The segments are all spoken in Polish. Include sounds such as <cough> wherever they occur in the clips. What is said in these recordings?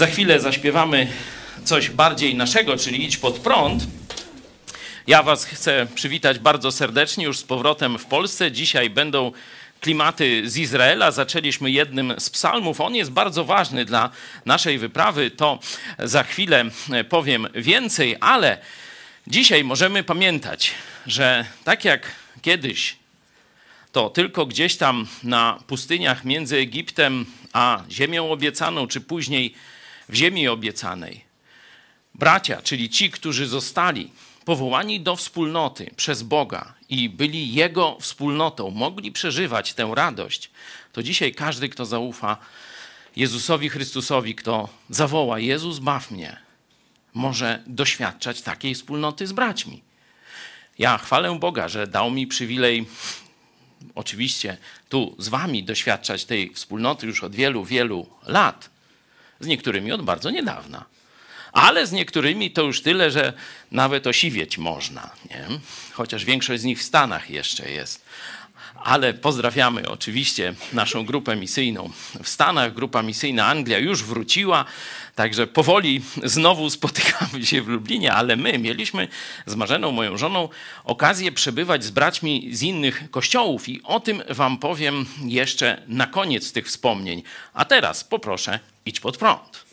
Za chwilę zaśpiewamy coś bardziej naszego, czyli idź pod prąd. Ja Was chcę przywitać bardzo serdecznie już z powrotem w Polsce. Dzisiaj będą klimaty z Izraela. Zaczęliśmy jednym z psalmów. On jest bardzo ważny dla naszej wyprawy. To za chwilę powiem więcej, ale dzisiaj możemy pamiętać, że tak jak kiedyś to tylko gdzieś tam na pustyniach między Egiptem a ziemią obiecaną, czy później w ziemi obiecanej, bracia, czyli ci, którzy zostali powołani do wspólnoty przez Boga i byli Jego wspólnotą, mogli przeżywać tę radość, to dzisiaj każdy, kto zaufa Jezusowi Chrystusowi, kto zawoła Jezus, baw mnie, może doświadczać takiej wspólnoty z braćmi. Ja chwalę Boga, że dał mi przywilej oczywiście tu z wami doświadczać tej wspólnoty już od wielu, wielu lat. Z niektórymi od bardzo niedawna. Ale z niektórymi to już tyle, że nawet osiwieć można. Nie? Chociaż większość z nich w Stanach jeszcze jest. Ale pozdrawiamy oczywiście naszą grupę misyjną w Stanach. Grupa misyjna Anglia już wróciła, także powoli znowu spotykamy się w Lublinie, ale my mieliśmy z Marzeną, moją żoną, okazję przebywać z braćmi z innych kościołów i o tym wam powiem jeszcze na koniec tych wspomnień. A teraz poproszę, idź pod prąd.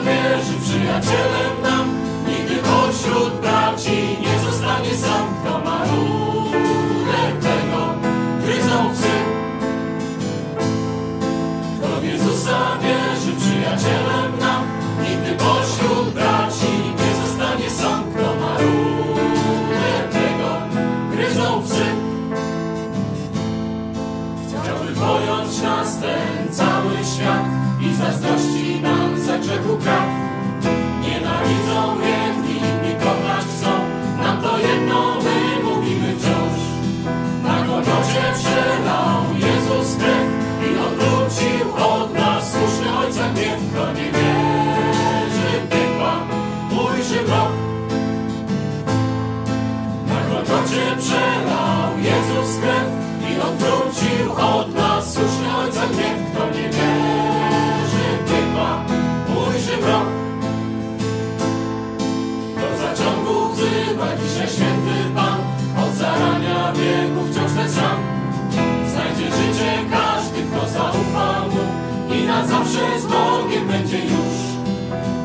Wierzy przyjacielem nam. Nigdy pośród braci nie zostanie sam, zawsze z Bogiem będzie już.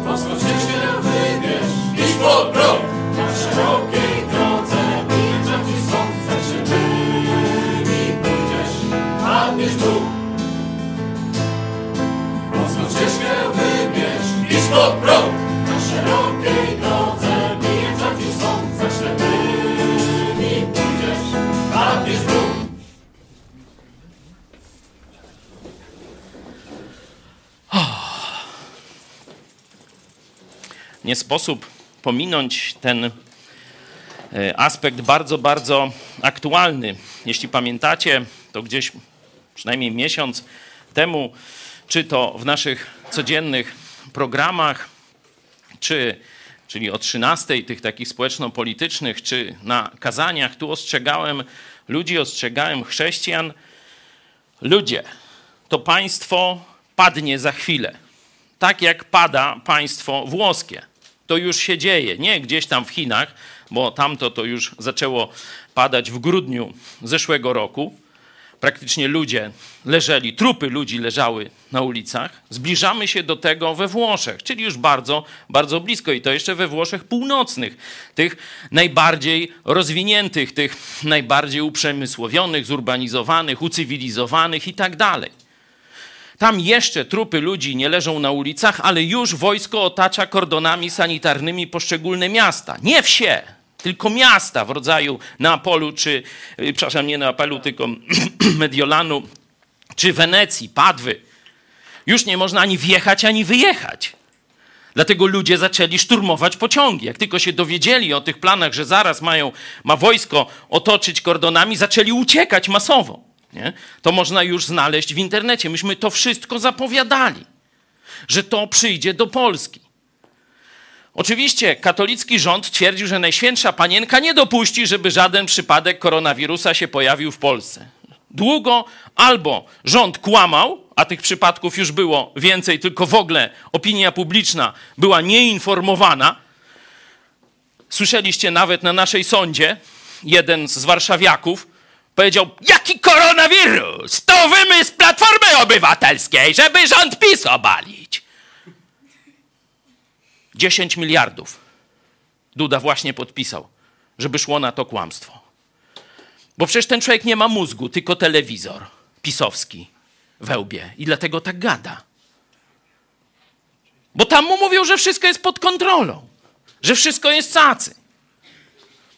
Wąską ścieżkę wybierz, idź pod prąd, Nie sposób pominąć ten e, aspekt bardzo, bardzo aktualny. Jeśli pamiętacie, to gdzieś przynajmniej miesiąc temu, czy to w naszych codziennych programach, czy, czyli o 13 tych takich społeczno-politycznych, czy na kazaniach, tu ostrzegałem ludzi, ostrzegałem chrześcijan, ludzie, to państwo padnie za chwilę. Tak jak pada państwo włoskie. To już się dzieje, nie gdzieś tam w Chinach, bo tamto to już zaczęło padać w grudniu zeszłego roku. Praktycznie ludzie leżeli, trupy ludzi leżały na ulicach. Zbliżamy się do tego we Włoszech, czyli już bardzo, bardzo blisko i to jeszcze we Włoszech północnych, tych najbardziej rozwiniętych, tych najbardziej uprzemysłowionych, zurbanizowanych, ucywilizowanych i tak dalej. Tam jeszcze trupy ludzi nie leżą na ulicach, ale już wojsko otacza kordonami sanitarnymi poszczególne miasta. Nie wsie, tylko miasta w rodzaju Neapolu, czy, y, przepraszam, nie Neapolu, tylko <clears throat> Mediolanu, czy Wenecji, Padwy. Już nie można ani wjechać, ani wyjechać. Dlatego ludzie zaczęli szturmować pociągi. Jak tylko się dowiedzieli o tych planach, że zaraz mają, ma wojsko otoczyć kordonami, zaczęli uciekać masowo. Nie? To można już znaleźć w internecie. Myśmy to wszystko zapowiadali, że to przyjdzie do Polski. Oczywiście katolicki rząd twierdził, że Najświętsza Panienka nie dopuści, żeby żaden przypadek koronawirusa się pojawił w Polsce. Długo albo rząd kłamał, a tych przypadków już było więcej, tylko w ogóle opinia publiczna była nieinformowana. Słyszeliście nawet na naszej sądzie, jeden z warszawiaków powiedział, jaki koronawirus? To wymysł Platformy Obywatelskiej, żeby rząd PiS obalić. 10 miliardów Duda właśnie podpisał, żeby szło na to kłamstwo. Bo przecież ten człowiek nie ma mózgu, tylko telewizor pisowski we łbie i dlatego tak gada. Bo tam mu mówią, że wszystko jest pod kontrolą, że wszystko jest cacy.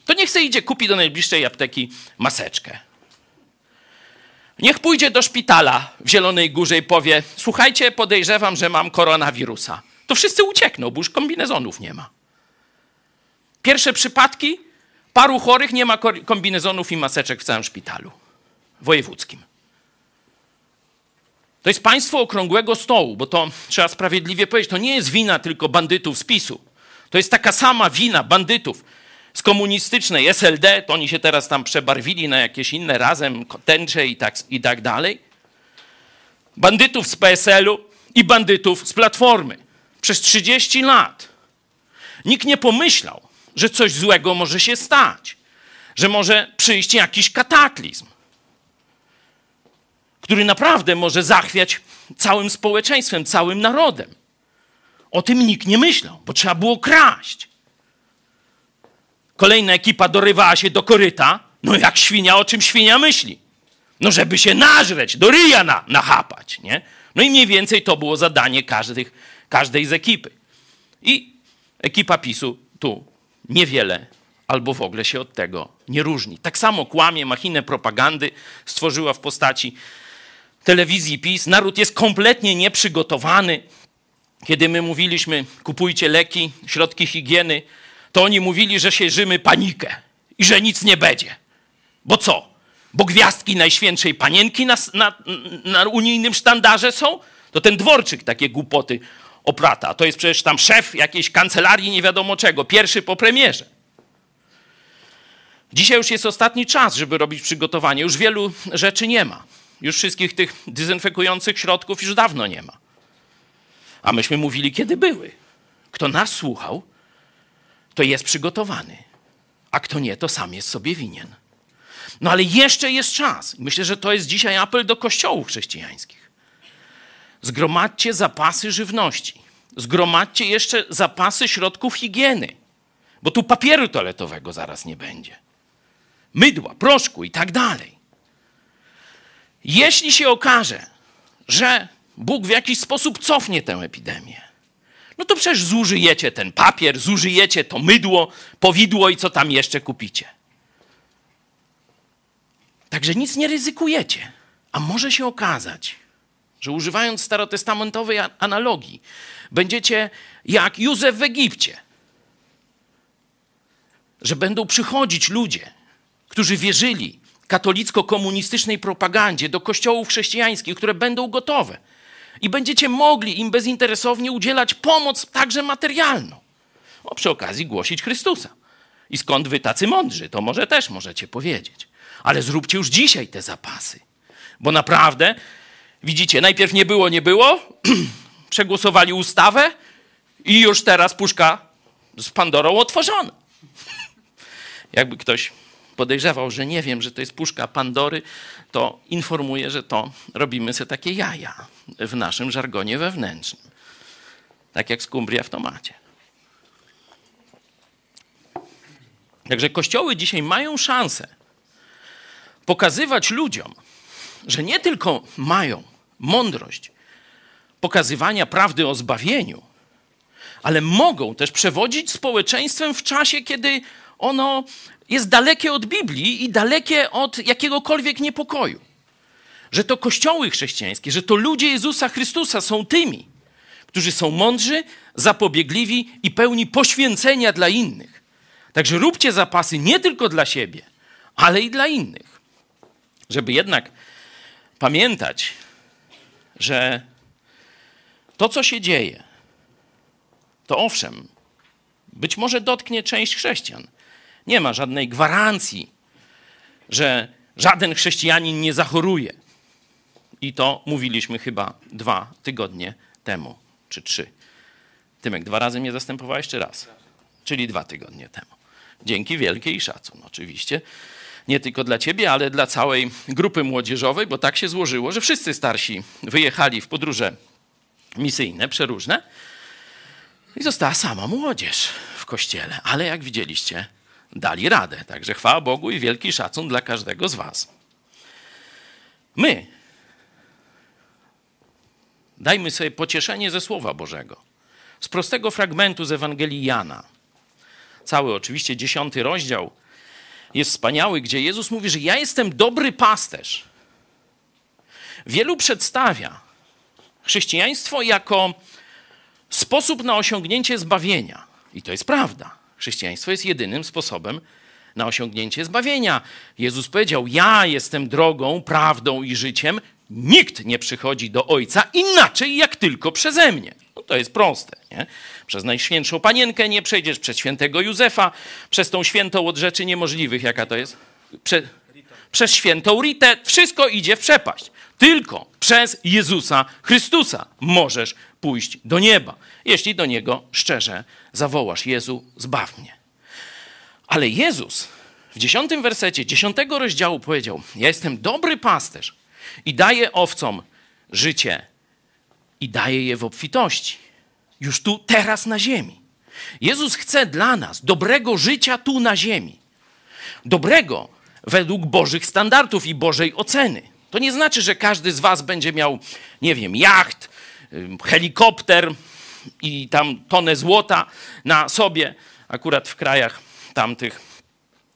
To niech sobie idzie, kupi do najbliższej apteki maseczkę. Niech pójdzie do szpitala w Zielonej Górze i powie: Słuchajcie, podejrzewam, że mam koronawirusa. To wszyscy uciekną, bo już kombinezonów nie ma. Pierwsze przypadki, paru chorych, nie ma kombinezonów i maseczek w całym szpitalu wojewódzkim. To jest państwo okrągłego stołu, bo to trzeba sprawiedliwie powiedzieć, to nie jest wina tylko bandytów z PiSu. To jest taka sama wina bandytów z komunistycznej SLD, to oni się teraz tam przebarwili na jakieś inne razem, tęcze i tak, i tak dalej. Bandytów z PSL-u i bandytów z Platformy. Przez 30 lat nikt nie pomyślał, że coś złego może się stać, że może przyjść jakiś kataklizm który naprawdę może zachwiać całym społeczeństwem, całym narodem. O tym nikt nie myślał, bo trzeba było kraść. Kolejna ekipa dorywała się do koryta. No jak świnia, o czym świnia myśli? No żeby się nażreć, do ryja na, nachapać, nie? No i mniej więcej to było zadanie każdych, każdej z ekipy. I ekipa PiSu tu niewiele albo w ogóle się od tego nie różni. Tak samo kłamie, machinę propagandy stworzyła w postaci telewizji PiS. Naród jest kompletnie nieprzygotowany. Kiedy my mówiliśmy, kupujcie leki, środki higieny, to oni mówili, że się żymy panikę i że nic nie będzie. Bo co? Bo gwiazdki Najświętszej Panienki na, na, na unijnym sztandarze są? To ten dworczyk takie głupoty oprata. To jest przecież tam szef jakiejś kancelarii nie wiadomo czego, pierwszy po premierze. Dzisiaj już jest ostatni czas, żeby robić przygotowanie. Już wielu rzeczy nie ma. Już wszystkich tych dezynfekujących środków już dawno nie ma. A myśmy mówili, kiedy były. Kto nas słuchał, to jest przygotowany. A kto nie, to sam jest sobie winien. No ale jeszcze jest czas. Myślę, że to jest dzisiaj apel do kościołów chrześcijańskich. Zgromadźcie zapasy żywności. Zgromadźcie jeszcze zapasy środków higieny. Bo tu papieru toaletowego zaraz nie będzie. Mydła, proszku i tak dalej. Jeśli się okaże, że Bóg w jakiś sposób cofnie tę epidemię, no to przecież zużyjecie ten papier, zużyjecie to mydło, powidło i co tam jeszcze kupicie. Także nic nie ryzykujecie. A może się okazać, że używając starotestamentowej analogii, będziecie jak Józef w Egipcie. Że będą przychodzić ludzie, którzy wierzyli, katolicko-komunistycznej propagandzie, do kościołów chrześcijańskich, które będą gotowe. I będziecie mogli im bezinteresownie udzielać pomoc, także materialną. O, przy okazji głosić Chrystusa. I skąd wy tacy mądrzy? To może też możecie powiedzieć. Ale zróbcie już dzisiaj te zapasy. Bo naprawdę, widzicie, najpierw nie było, nie było, <clears throat> przegłosowali ustawę i już teraz puszka z Pandorą otworzona. <laughs> Jakby ktoś podejrzewał, że nie wiem, że to jest puszka Pandory, to informuję, że to robimy sobie takie jaja w naszym żargonie wewnętrznym. Tak jak skumbria w tomacie. Także kościoły dzisiaj mają szansę pokazywać ludziom, że nie tylko mają mądrość pokazywania prawdy o zbawieniu, ale mogą też przewodzić społeczeństwem w czasie, kiedy ono jest dalekie od Biblii i dalekie od jakiegokolwiek niepokoju. że to kościoły chrześcijańskie, że to ludzie Jezusa Chrystusa są tymi, którzy są mądrzy, zapobiegliwi i pełni poświęcenia dla innych. Także róbcie zapasy nie tylko dla siebie, ale i dla innych. Żeby jednak pamiętać, że to, co się dzieje, to owszem, być może dotknie część chrześcijan. Nie ma żadnej gwarancji, że żaden chrześcijanin nie zachoruje. I to mówiliśmy chyba dwa tygodnie temu, czy trzy. Tymek, dwa razy mnie zastępowałeś, czy raz? Czyli dwa tygodnie temu. Dzięki wielkie i szacun, oczywiście. Nie tylko dla ciebie, ale dla całej grupy młodzieżowej, bo tak się złożyło, że wszyscy starsi wyjechali w podróże misyjne, przeróżne i została sama młodzież w kościele. Ale jak widzieliście, dali radę. Także chwała Bogu i wielki szacun dla każdego z Was. My dajmy sobie pocieszenie ze Słowa Bożego. Z prostego fragmentu z Ewangelii Jana. Cały oczywiście dziesiąty rozdział jest wspaniały, gdzie Jezus mówi, że ja jestem dobry pasterz. Wielu przedstawia chrześcijaństwo jako sposób na osiągnięcie zbawienia. I to jest prawda. Chrześcijaństwo jest jedynym sposobem na osiągnięcie zbawienia. Jezus powiedział: Ja jestem drogą, prawdą i życiem. Nikt nie przychodzi do Ojca inaczej, jak tylko przeze mnie. No to jest proste. Nie? Przez Najświętszą Panienkę nie przejdziesz, przez świętego Józefa, przez tą świętą od rzeczy niemożliwych. Jaka to jest? Prze przez świętą Ritę. Wszystko idzie w przepaść. Tylko przez Jezusa Chrystusa możesz pójść do nieba, jeśli do Niego szczerze zawołasz: Jezu, zbaw mnie. Ale Jezus w dziesiątym wersecie dziesiątego rozdziału powiedział: Ja jestem dobry pasterz i daję owcom życie i daję je w obfitości. Już tu, teraz na ziemi. Jezus chce dla nas dobrego życia tu na ziemi. Dobrego według Bożych standardów i Bożej oceny. To nie znaczy, że każdy z Was będzie miał, nie wiem, jacht, helikopter i tam tonę złota na sobie. Akurat w krajach tamtych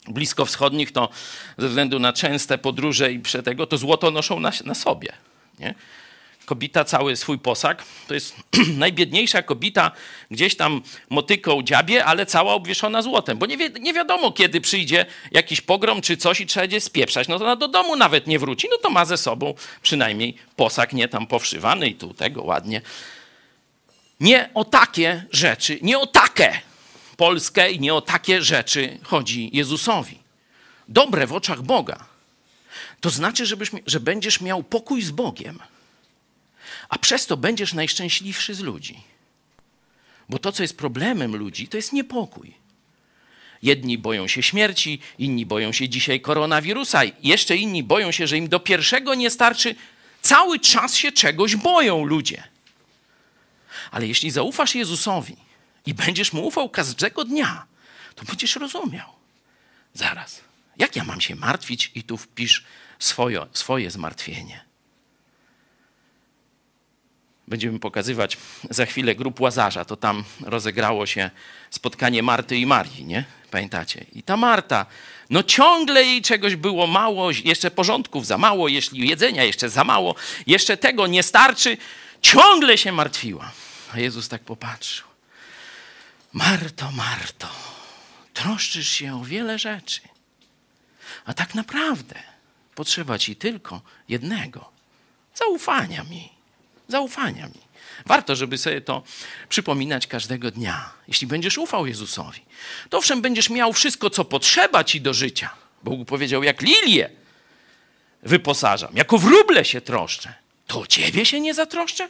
bliskowschodnich to ze względu na częste podróże i przetego, to złoto noszą na, na sobie. Nie? Kobita cały swój posag. To jest <clears throat> najbiedniejsza kobita gdzieś tam motyką dziabie, ale cała obwieszona złotem. Bo nie, wi nie wiadomo, kiedy przyjdzie jakiś pogrom czy coś i trzeba będzie spieprzać. No to ona do domu nawet nie wróci. No to ma ze sobą przynajmniej posag nie tam powszywany i tu tego ładnie. Nie o takie rzeczy, nie o takie Polskę i nie o takie rzeczy chodzi Jezusowi. Dobre w oczach Boga. To znaczy, żebyś, że będziesz miał pokój z Bogiem a przez to będziesz najszczęśliwszy z ludzi. Bo to, co jest problemem ludzi, to jest niepokój. Jedni boją się śmierci, inni boją się dzisiaj koronawirusa, jeszcze inni boją się, że im do pierwszego nie starczy. Cały czas się czegoś boją ludzie. Ale jeśli zaufasz Jezusowi i będziesz mu ufał każdego dnia, to będziesz rozumiał. Zaraz, jak ja mam się martwić i tu wpisz swoje, swoje zmartwienie? Będziemy pokazywać za chwilę grup Łazarza, to tam rozegrało się spotkanie Marty i Marii, nie? Pamiętacie? I ta Marta, no ciągle jej czegoś było mało, jeszcze porządków za mało, jeśli jedzenia jeszcze za mało, jeszcze tego nie starczy, ciągle się martwiła. A Jezus tak popatrzył. Marto, Marto, troszczysz się o wiele rzeczy, a tak naprawdę potrzeba ci tylko jednego zaufania mi zaufania mi. Warto, żeby sobie to przypominać każdego dnia. Jeśli będziesz ufał Jezusowi, to owszem, będziesz miał wszystko, co potrzeba ci do życia. Bóg powiedział, jak lilię wyposażam, jako wróble się troszczę. To o ciebie się nie zatroszczę?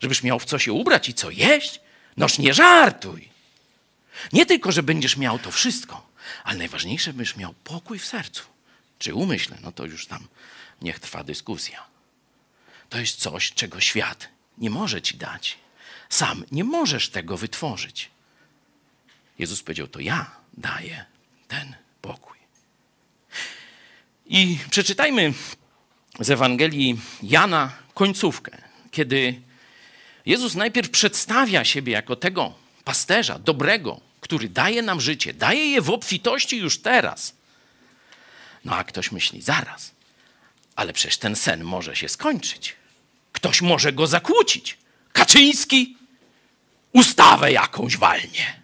Żebyś miał w co się ubrać i co jeść? Noż nie żartuj. Nie tylko, że będziesz miał to wszystko, ale najważniejsze, byś miał pokój w sercu. Czy umyśle, no to już tam niech trwa dyskusja. To jest coś, czego świat nie może ci dać. Sam nie możesz tego wytworzyć. Jezus powiedział: To ja daję ten pokój. I przeczytajmy z Ewangelii Jana końcówkę, kiedy Jezus najpierw przedstawia siebie jako tego pasterza dobrego, który daje nam życie, daje je w obfitości już teraz. No a ktoś myśli, zaraz, Ale przecież ten sen może się skończyć. Ktoś może go zakłócić. Kaczyński ustawę jakąś walnie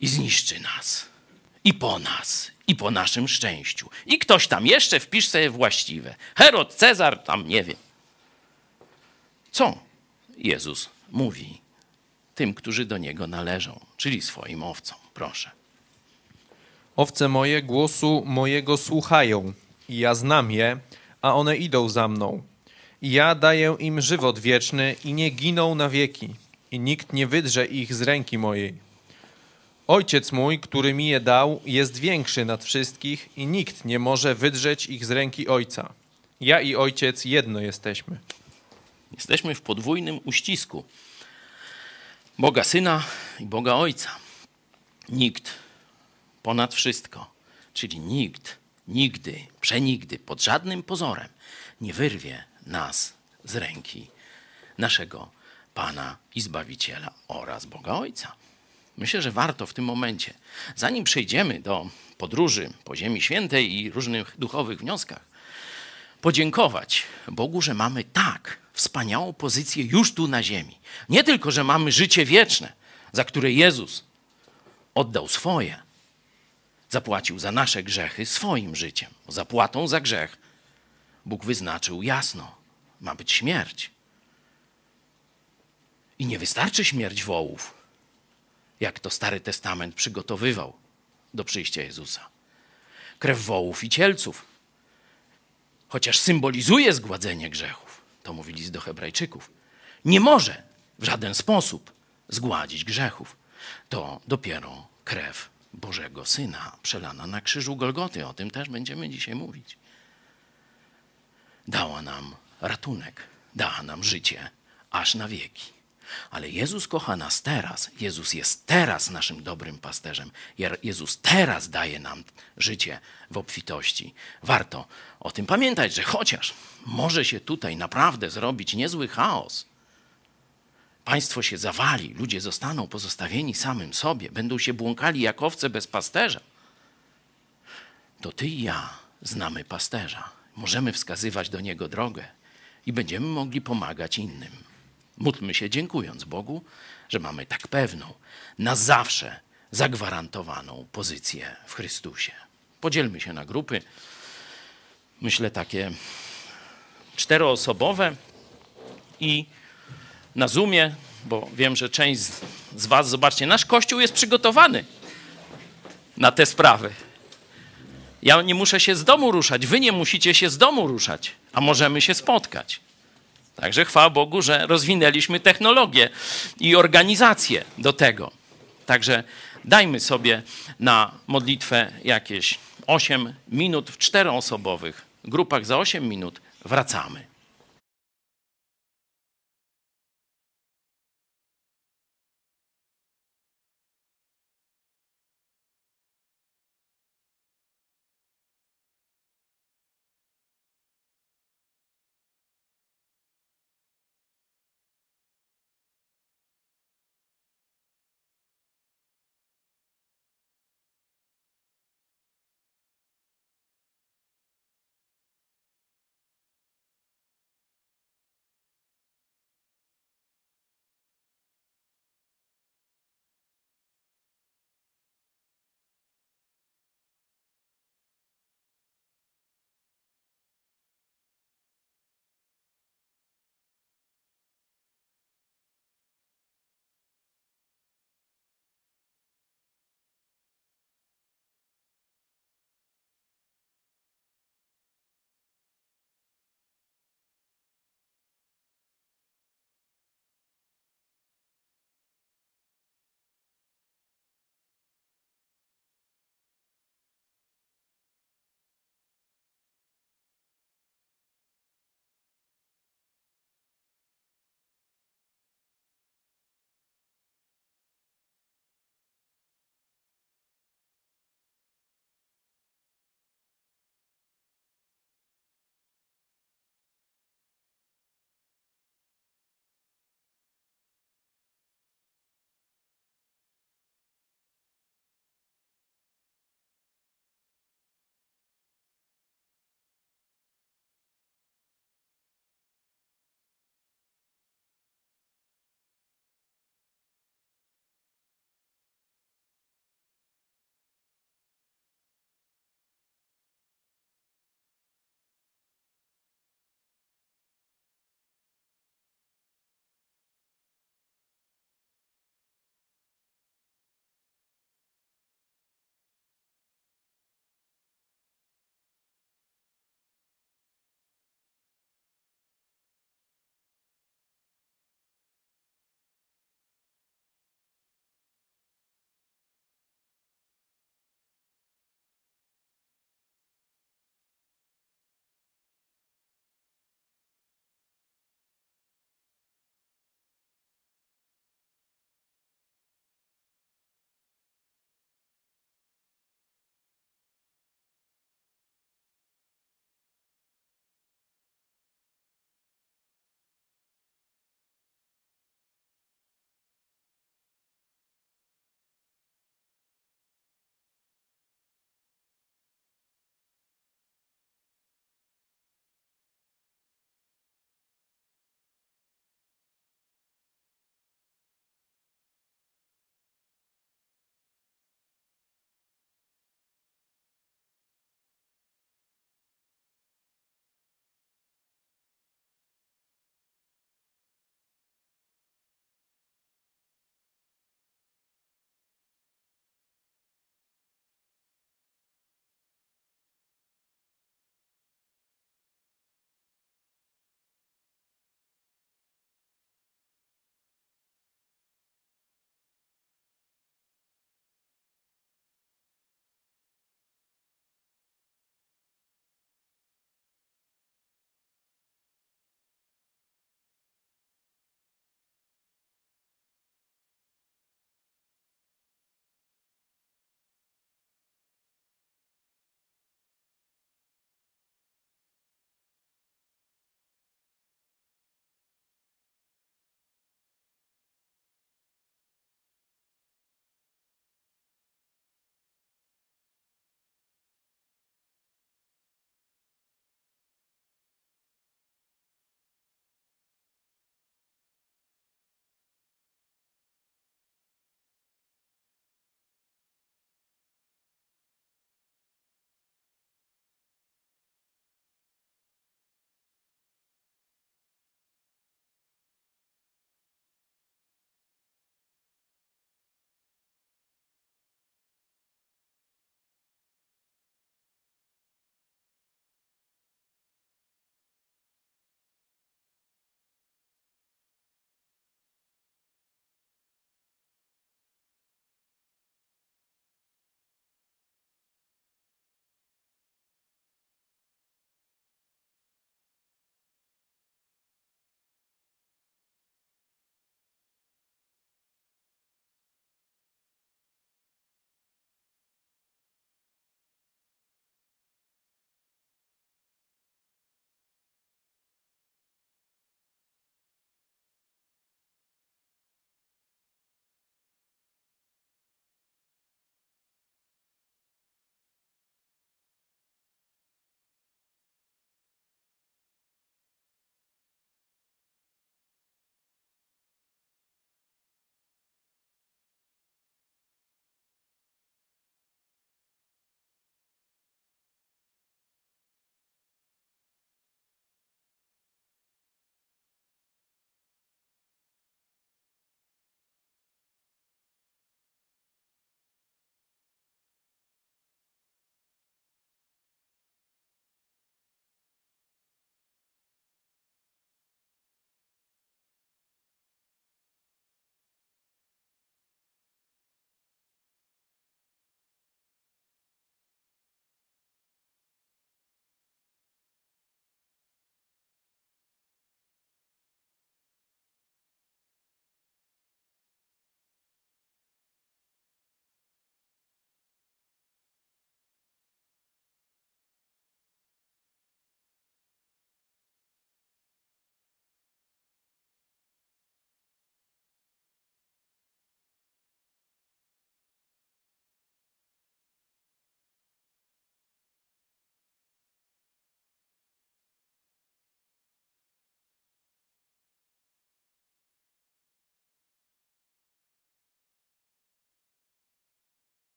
i zniszczy nas. I po nas, i po naszym szczęściu. I ktoś tam jeszcze wpisz sobie właściwe. Herod, Cezar, tam nie wiem. Co Jezus mówi tym, którzy do niego należą, czyli swoim owcom? Proszę. Owce moje głosu mojego słuchają, i ja znam je, a one idą za mną. Ja daję im żywot wieczny i nie giną na wieki, i nikt nie wydrze ich z ręki mojej. Ojciec mój, który mi je dał, jest większy nad wszystkich i nikt nie może wydrzeć ich z ręki Ojca. Ja i Ojciec jedno jesteśmy. Jesteśmy w podwójnym uścisku Boga Syna i Boga Ojca. Nikt ponad wszystko, czyli nikt, nigdy, przenigdy, pod żadnym pozorem nie wyrwie nas z ręki naszego Pana i Zbawiciela oraz Boga Ojca. Myślę, że warto w tym momencie, zanim przejdziemy do podróży po Ziemi Świętej i różnych duchowych wnioskach, podziękować Bogu, że mamy tak wspaniałą pozycję już tu na ziemi. Nie tylko, że mamy życie wieczne, za które Jezus oddał swoje, zapłacił za nasze grzechy swoim życiem. Zapłatą za grzech Bóg wyznaczył jasno, ma być śmierć. I nie wystarczy śmierć wołów, jak to Stary Testament przygotowywał do przyjścia Jezusa. Krew wołów i cielców, chociaż symbolizuje zgładzenie grzechów, to mówili list do Hebrajczyków, nie może w żaden sposób zgładzić grzechów. To dopiero krew Bożego Syna przelana na krzyżu Golgoty. O tym też będziemy dzisiaj mówić. Dała nam ratunek, dała nam życie aż na wieki. Ale Jezus kocha nas teraz. Jezus jest teraz naszym dobrym pasterzem. Jezus teraz daje nam życie w obfitości. Warto o tym pamiętać, że chociaż może się tutaj naprawdę zrobić niezły chaos, państwo się zawali, ludzie zostaną pozostawieni samym sobie, będą się błąkali jak owce bez pasterza, to ty i ja znamy pasterza. Możemy wskazywać do niego drogę i będziemy mogli pomagać innym. Módlmy się dziękując Bogu, że mamy tak pewną, na zawsze zagwarantowaną pozycję w Chrystusie. Podzielmy się na grupy. Myślę takie czteroosobowe i na Zoomie, bo wiem, że część z Was, zobaczcie, nasz kościół jest przygotowany na te sprawy. Ja nie muszę się z domu ruszać, Wy nie musicie się z domu ruszać, a możemy się spotkać. Także chwała Bogu, że rozwinęliśmy technologię i organizację do tego. Także dajmy sobie na modlitwę jakieś 8 minut w czteroosobowych grupach za 8 minut wracamy.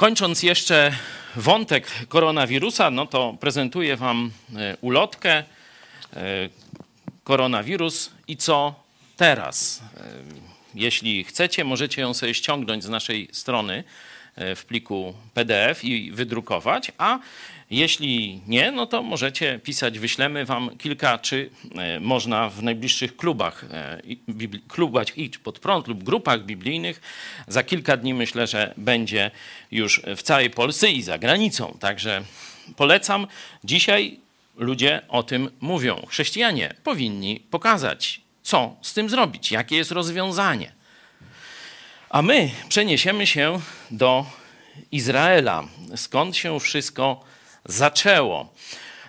Kończąc jeszcze wątek koronawirusa, no to prezentuję Wam e, ulotkę. E, koronawirus i co teraz? E, jeśli chcecie, możecie ją sobie ściągnąć z naszej strony w pliku PDF i wydrukować, a jeśli nie, no to możecie pisać, wyślemy wam kilka, czy e, można w najbliższych klubach, e, klubach idź pod prąd lub grupach biblijnych. Za kilka dni myślę, że będzie już w całej Polsce i za granicą. Także polecam. Dzisiaj ludzie o tym mówią. Chrześcijanie powinni pokazać, co z tym zrobić, jakie jest rozwiązanie. A my przeniesiemy się do Izraela, skąd się wszystko zaczęło.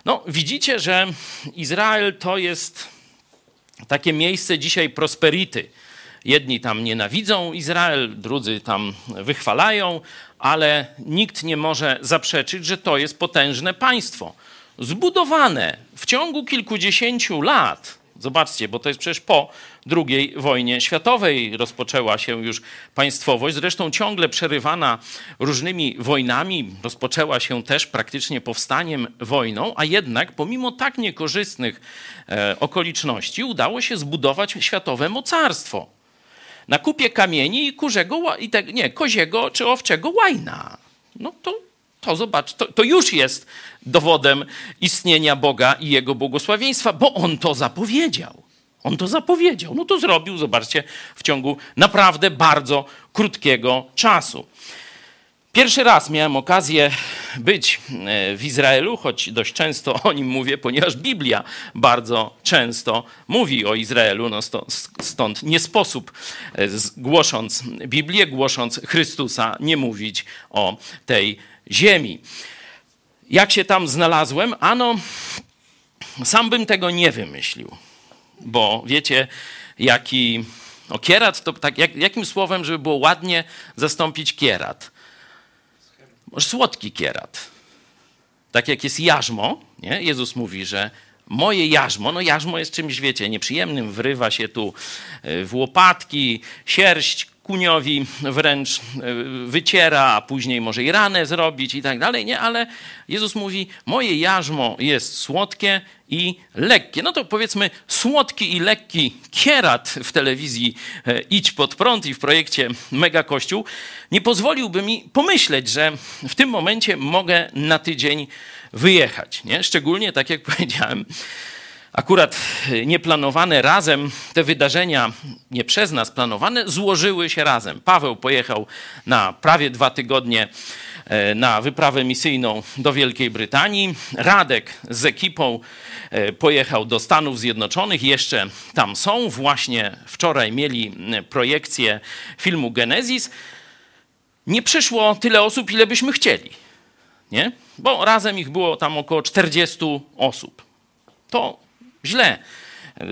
No, widzicie, że Izrael to jest takie miejsce dzisiaj prosperity. Jedni tam nienawidzą Izrael, drudzy tam wychwalają, ale nikt nie może zaprzeczyć, że to jest potężne państwo. Zbudowane w ciągu kilkudziesięciu lat Zobaczcie, bo to jest przecież po II wojnie światowej rozpoczęła się już państwowość, zresztą ciągle przerywana różnymi wojnami, rozpoczęła się też praktycznie powstaniem wojną, a jednak pomimo tak niekorzystnych e, okoliczności udało się zbudować światowe mocarstwo. Na kupie kamieni i kurzego, i te, nie, koziego czy owczego łajna. No to to zobacz, to, to, już jest dowodem istnienia Boga i Jego błogosławieństwa, bo On to zapowiedział. On to zapowiedział. No to zrobił, zobaczcie, w ciągu naprawdę bardzo krótkiego czasu. Pierwszy raz miałem okazję być e, w Izraelu, choć dość często o nim mówię, ponieważ Biblia bardzo często mówi o Izraelu. No stąd nie sposób, e, głosząc Biblię, głosząc Chrystusa, nie mówić o tej ziemi. Jak się tam znalazłem? Ano, sam bym tego nie wymyślił, bo wiecie, jaki. O, kierat to tak, jak, jakim słowem, żeby było ładnie zastąpić kierat? Może słodki kierat. Tak jak jest jarzmo, nie? Jezus mówi, że moje jarzmo, no jarzmo jest czymś, wiecie, nieprzyjemnym, wrywa się tu e, w łopatki, sierść kuniowi wręcz e, wyciera, a później może i ranę zrobić i tak dalej, nie? Ale Jezus mówi, moje jarzmo jest słodkie i lekkie. No to powiedzmy słodki i lekki kierat w telewizji e, Idź pod prąd i w projekcie Mega Kościół nie pozwoliłby mi pomyśleć, że w tym momencie mogę na tydzień wyjechać, nie? Szczególnie, tak jak <laughs> powiedziałem, akurat nieplanowane razem, te wydarzenia nie przez nas planowane, złożyły się razem. Paweł pojechał na prawie dwa tygodnie e, na wyprawę misyjną do Wielkiej Brytanii. Radek z ekipą e, pojechał do Stanów Zjednoczonych, jeszcze tam są. Właśnie wczoraj mieli projekcję filmu Genesis. Nie przyszło tyle osób, ile byśmy chcieli. Nie? Bo razem ich było tam około 40 osób. To źle.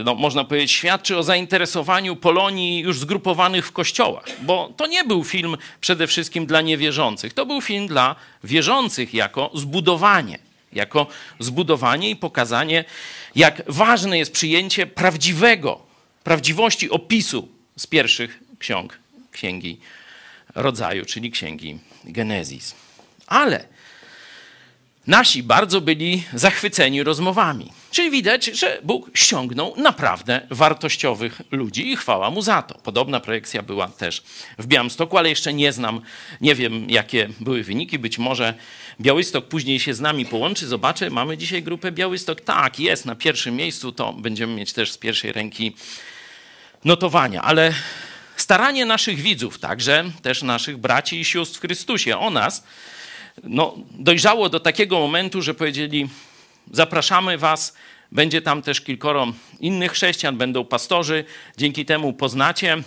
No, można powiedzieć, świadczy o zainteresowaniu Polonii już zgrupowanych w kościołach, bo to nie był film przede wszystkim dla niewierzących, to był film dla wierzących jako zbudowanie, jako zbudowanie i pokazanie, jak ważne jest przyjęcie prawdziwego, prawdziwości opisu z pierwszych ksiąg Księgi Rodzaju, czyli Księgi Genezis. Ale nasi bardzo byli zachwyceni rozmowami. Czyli widać, że Bóg ściągnął naprawdę wartościowych ludzi i chwała mu za to. Podobna projekcja była też w Białymstoku, ale jeszcze nie znam, nie wiem jakie były wyniki. Być może Białystok później się z nami połączy. Zobaczę, mamy dzisiaj grupę Białystok. Tak, jest na pierwszym miejscu, to będziemy mieć też z pierwszej ręki notowania. Ale staranie naszych widzów, także też naszych braci i sióstr w Chrystusie o nas, no, dojrzało do takiego momentu, że powiedzieli: Zapraszamy Was. Będzie tam też kilkoro innych chrześcijan, będą pastorzy. Dzięki temu poznacie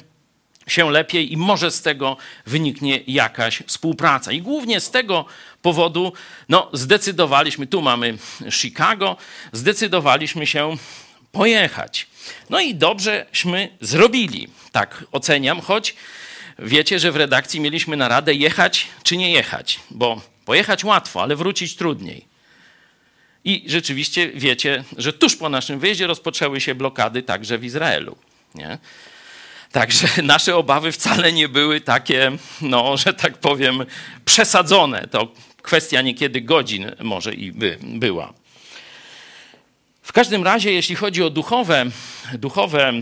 się lepiej i może z tego wyniknie jakaś współpraca. I głównie z tego powodu no, zdecydowaliśmy, tu mamy Chicago, zdecydowaliśmy się pojechać. No i dobrześmy zrobili, tak oceniam, choć wiecie, że w redakcji mieliśmy naradę jechać czy nie jechać, bo Pojechać łatwo, ale wrócić trudniej. I rzeczywiście wiecie, że tuż po naszym wyjeździe rozpoczęły się blokady także w Izraelu. Nie? Także <laughs> nasze obawy wcale nie były takie, no, że tak powiem, przesadzone. To kwestia niekiedy godzin może i by była. W każdym razie, jeśli chodzi o duchowe, duchowe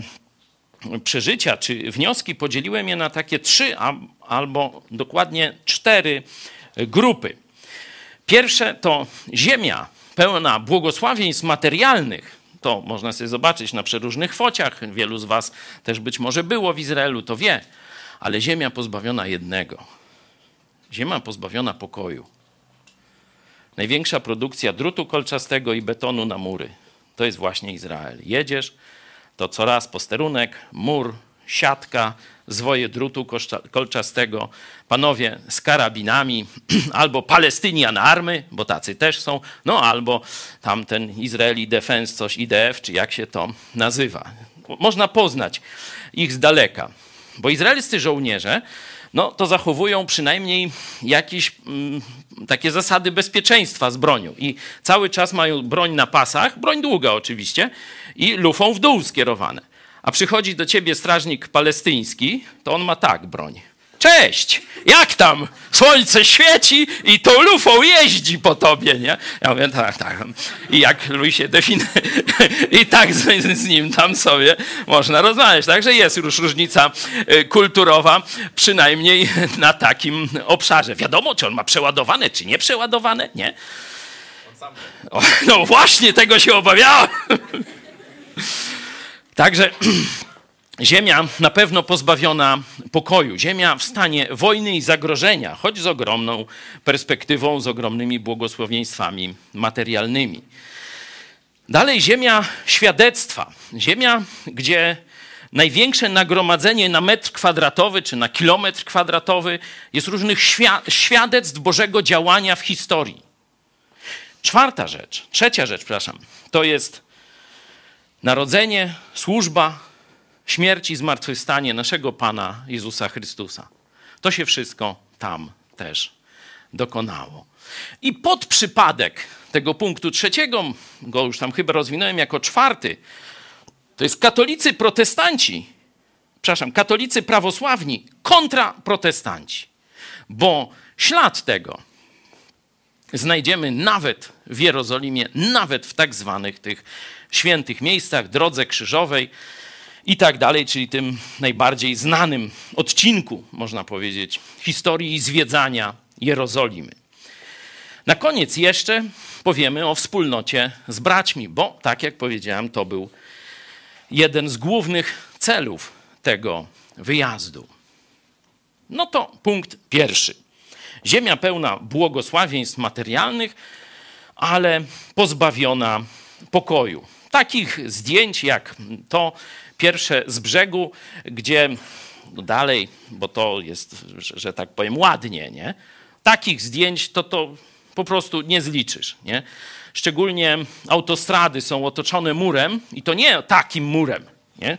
przeżycia czy wnioski, podzieliłem je na takie trzy albo dokładnie cztery grupy. Pierwsze to ziemia pełna błogosławieństw materialnych. To można sobie zobaczyć na przeróżnych fociach. Wielu z Was też być może było w Izraelu, to wie. Ale ziemia pozbawiona jednego. Ziemia pozbawiona pokoju. Największa produkcja drutu kolczastego i betonu na mury to jest właśnie Izrael. Jedziesz, to coraz posterunek, mur, siatka, zwoje drutu kolczastego, panowie z karabinami, <clears throat> albo Palestynian Army, bo tacy też są, no albo tamten Izraeli Defense, coś IDF, czy jak się to nazywa. Można poznać ich z daleka, bo izraelscy żołnierze no, to zachowują przynajmniej jakieś mm, takie zasady bezpieczeństwa z bronią. I cały czas mają broń na pasach, broń długa oczywiście, i lufą w dół skierowane. A przychodzi do ciebie strażnik palestyński, to on ma tak broń. Cześć! Jak tam? Słońce świeci i tą lufą jeździ po tobie, nie? Ja mówię, tak, tak. I jak Louis się definiuje, <laughs> i tak z, z, nim tam sobie można rozmawiać. Także jest już różnica y, kulturowa, przynajmniej <laughs> na takim obszarze. Wiadomo, czy on ma przeładowane, czy nie przeładowane, nie? O, no właśnie, tego się obawiałem. <laughs> Także <clears throat> ziemia na pewno pozbawiona pokoju, ziemia w stanie wojny i zagrożenia, choć z ogromną perspektywą, z ogromnymi błogosławieństwami materialnymi. Dalej ziemia świadectwa, ziemia, gdzie największe nagromadzenie na metr kwadratowy czy na kilometr kwadratowy jest różnych świadectw Bożego działania w historii. Czwarta rzecz, trzecia rzecz, przepraszam, to jest narodzenie, służba, śmierć i zmartwychwstanie naszego Pana Jezusa Chrystusa. To się wszystko tam też dokonało. I pod przypadek tego punktu trzeciego, go już tam chyba rozwinąłem jako czwarty, to jest katolicy protestanci, przepraszam, katolicy prawosławni kontra protestanci. Bo ślad tego znajdziemy nawet w Jerozolimie, nawet w tak zwanych tych świętych miejscach, drodze krzyżowej i tak dalej, czyli tym najbardziej znanym odcinku, można powiedzieć, historii zwiedzania Jerozolimy. Na koniec jeszcze powiemy o wspólnocie z braćmi, bo tak jak powiedziałem, to był jeden z głównych celów tego wyjazdu. No to punkt pierwszy. Ziemia pełna błogosławieństw materialnych, ale pozbawiona pokoju. Takich zdjęć jak to pierwsze z brzegu, gdzie no dalej, bo to jest, że tak powiem, ładnie, nie? Takich zdjęć to to po prostu nie zliczysz, nie? Szczególnie autostrady są otoczone murem i to nie takim murem, nie?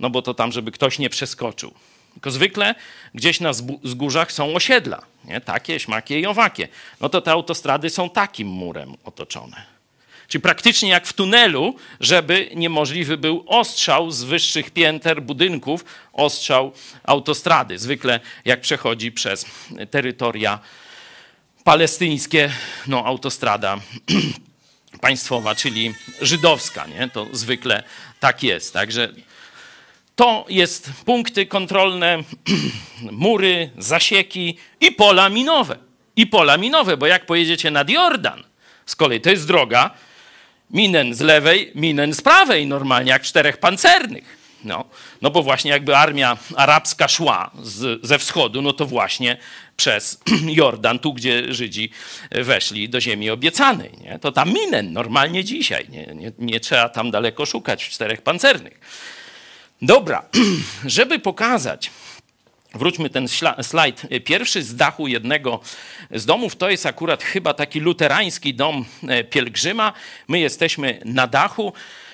No bo to tam, żeby ktoś nie przeskoczył. Tylko zwykle gdzieś na wzgórzach są osiedla, nie? takie, śmakie i owakie. No to te autostrady są takim murem otoczone. Czyli praktycznie jak w tunelu, żeby niemożliwy był ostrzał z wyższych pięter budynków, ostrzał autostrady. Zwykle jak przechodzi przez terytoria palestyńskie, no autostrada <clears throat> państwowa, czyli żydowska, nie? to zwykle tak jest. Także to jest punkty kontrolne, <clears throat> mury, zasieki i pola minowe. I pola minowe, bo jak pojedziecie nad Jordan, z kolei to jest droga, minen z lewej, minen z prawej, normalnie jak czterech pancernych. No, no bo właśnie jakby armia arabska szła z, ze wschodu, no to właśnie <clears throat> przez <clears throat> Jordan, tu gdzie Żydzi weszli do ziemi obiecanej. Nie? To tam minen normalnie dzisiaj. Nie, nie, nie trzeba tam daleko szukać czterech pancernych. Dobra, <clears throat> żeby pokazać, Wróćmy ten slajd pierwszy z dachu jednego z domów. To jest akurat chyba taki luterański dom e, pielgrzyma. My jesteśmy na dachu.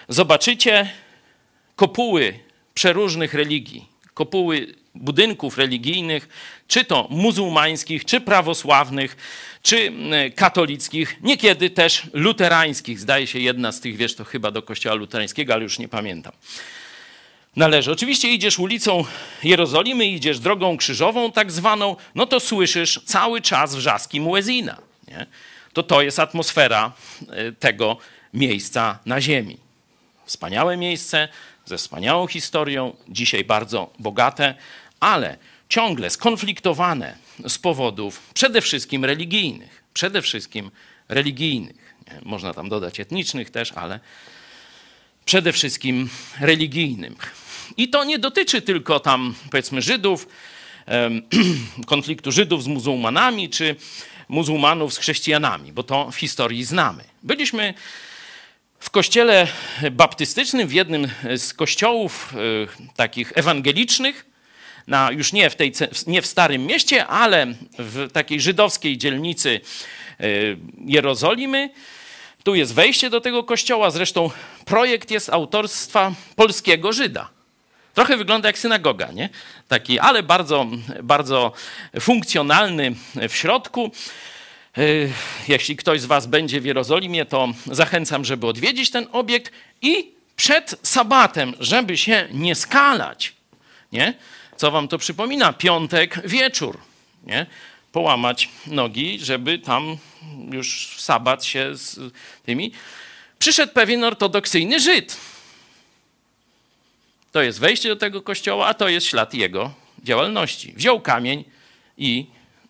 Zobaczycie kopuły przeróżnych religii, kopuły budynków religijnych, czy to muzułmańskich, czy prawosławnych, czy e, katolickich, niekiedy też luterańskich. Zdaje się, jedna z tych wiesz, to chyba do kościoła luterańskiego, ale już nie pamiętam. Należy. Oczywiście idziesz ulicą Jerozolimy, idziesz drogą krzyżową tak zwaną, no to słyszysz cały czas wrzaski muezina. Nie? To to jest atmosfera e, tego miejsca na ziemi. Wspaniałe miejsce, ze wspaniałą historią, dzisiaj bardzo bogate, ale ciągle skonfliktowane z powodów przede wszystkim religijnych. Przede wszystkim religijnych. Można tam dodać etnicznych też, ale przede wszystkim religijnych. I to nie dotyczy tylko tam, powiedzmy, Żydów, <clears throat> konfliktu Żydów z muzułmanami, czy muzułmanów z chrześcijanami, bo to w historii znamy. Byliśmy w kościele baptystycznym, w jednym z kościołów e, takich ewangelicznych, na, już nie w, tej, nie w Starym Mieście, ale w takiej żydowskiej dzielnicy e, Jerozolimy. Tu jest wejście do tego kościoła, zresztą projekt jest autorstwa polskiego Żyda. Trochę wygląda jak synagoga, nie? Taki, ale bardzo, bardzo funkcjonalny w środku. E, jeśli ktoś z Was będzie w Jerozolimie, to zachęcam, żeby odwiedzić ten obiekt i przed sabatem, żeby się nie skalać, nie? Co Wam to przypomina? Piątek wieczór, nie? Połamać nogi, żeby tam już w sabat się z tymi. Przyszedł pewien ortodoksyjny Żyd. To jest wejście do tego kościoła, a to jest ślad jego działalności. Wziął kamień i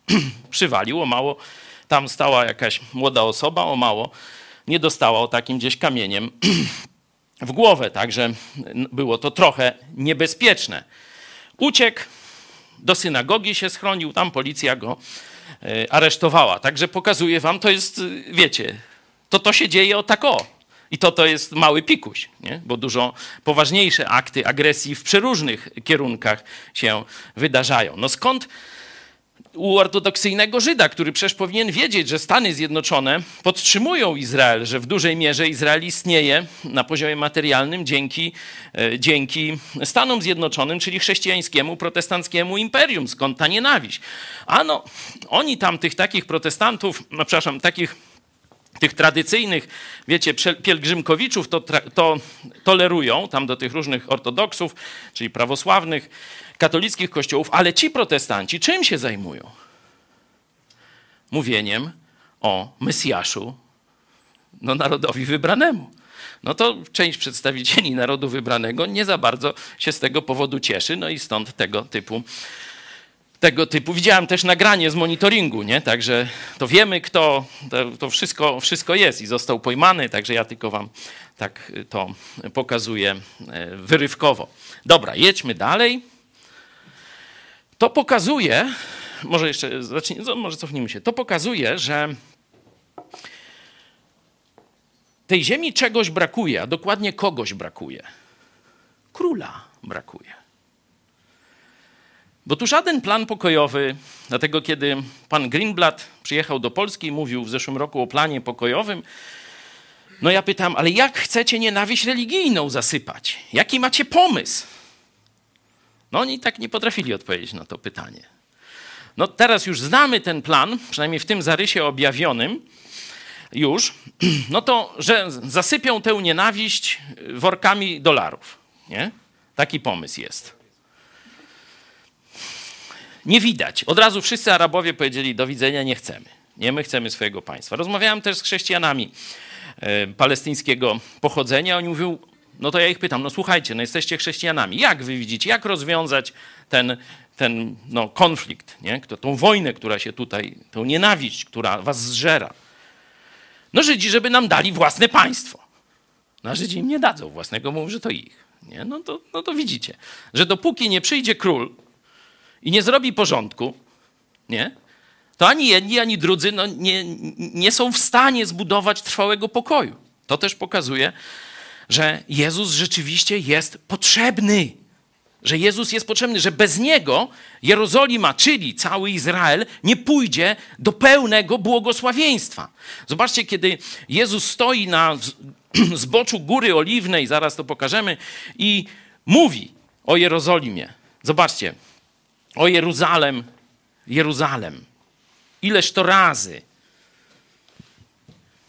<clears throat> przywalił o mało tam stała jakaś młoda osoba, o mało, nie dostała o takim gdzieś kamieniem <clears throat> w głowę, także było to trochę niebezpieczne. Uciekł, do synagogi się schronił, tam policja go e, aresztowała. Także pokazuję wam, to jest, e, wiecie, to to się dzieje o tak o. I to to jest mały pikuś, nie? bo dużo poważniejsze akty agresji w przeróżnych kierunkach się wydarzają. No skąd u ortodoksyjnego Żyda, który przecież powinien wiedzieć, że Stany Zjednoczone podtrzymują Izrael, że w dużej mierze Izrael istnieje na poziomie materialnym dzięki, e, dzięki Stanom Zjednoczonym, czyli chrześcijańskiemu, protestanckiemu imperium. Skąd ta nienawiść? Ano, oni tam tych takich protestantów, no przepraszam, takich tych tradycyjnych, wiecie, pielgrzymkowiczów to, to tolerują, tam do tych różnych ortodoksów, czyli prawosławnych, katolickich kościołów, ale ci protestanci czym się zajmują? Mówieniem o Mesjaszu, no narodowi wybranemu. No to część przedstawicieli narodu wybranego nie za bardzo się z tego powodu cieszy, no i stąd tego typu tego typu. Widziałem też nagranie z monitoringu, nie? Także to wiemy, kto, to, to, wszystko, wszystko jest i został pojmany, także ja tylko wam tak to pokazuję e, wyrywkowo. Dobra, jedźmy dalej. To pokazuje, może jeszcze zacznij, może cofnijmy się, to pokazuje, że tej ziemi czegoś brakuje, a dokładnie kogoś brakuje. Króla brakuje. Bo tu żaden plan pokojowy, dlatego kiedy pan Greenblatt przyjechał do Polski i mówił w zeszłym roku o planie pokojowym, no ja pytam, ale jak chcecie nienawiść religijną zasypać? Jaki macie pomysł? No oni tak nie potrafili odpowiedzieć na to pytanie. No teraz już znamy ten plan, przynajmniej w tym zarysie objawionym już, <clears throat> no to, że zasypią tę nienawiść workami dolarów. Nie? Taki pomysł jest. Nie widać. Od razu wszyscy Arabowie powiedzieli: Do widzenia, nie chcemy. Nie, my chcemy swojego państwa. Rozmawiałem też z chrześcijanami e, palestyńskiego pochodzenia. Oni mówią: no to ja ich pytam, no słuchajcie, no jesteście chrześcijanami, jak wy widzicie, jak rozwiązać ten, ten no, konflikt, nie? tą wojnę, która się tutaj, tą nienawiść, która was zżera. No Żydzi, żeby nam dali własne państwo. No a Żydzi im nie dadzą własnego, mówią, że to ich. Nie? No, to, no to widzicie, że dopóki nie przyjdzie król i nie zrobi porządku, nie? to ani jedni, ani drudzy no, nie, nie są w stanie zbudować trwałego pokoju. To też pokazuje, że Jezus rzeczywiście jest potrzebny. Że Jezus jest potrzebny, że bez niego Jerozolima, czyli cały Izrael, nie pójdzie do pełnego błogosławieństwa. Zobaczcie, kiedy Jezus stoi na <clears throat> zboczu Góry Oliwnej, zaraz to pokażemy, i mówi o Jerozolimie. Zobaczcie, o Jeruzalem, Jeruzalem. Ileż to razy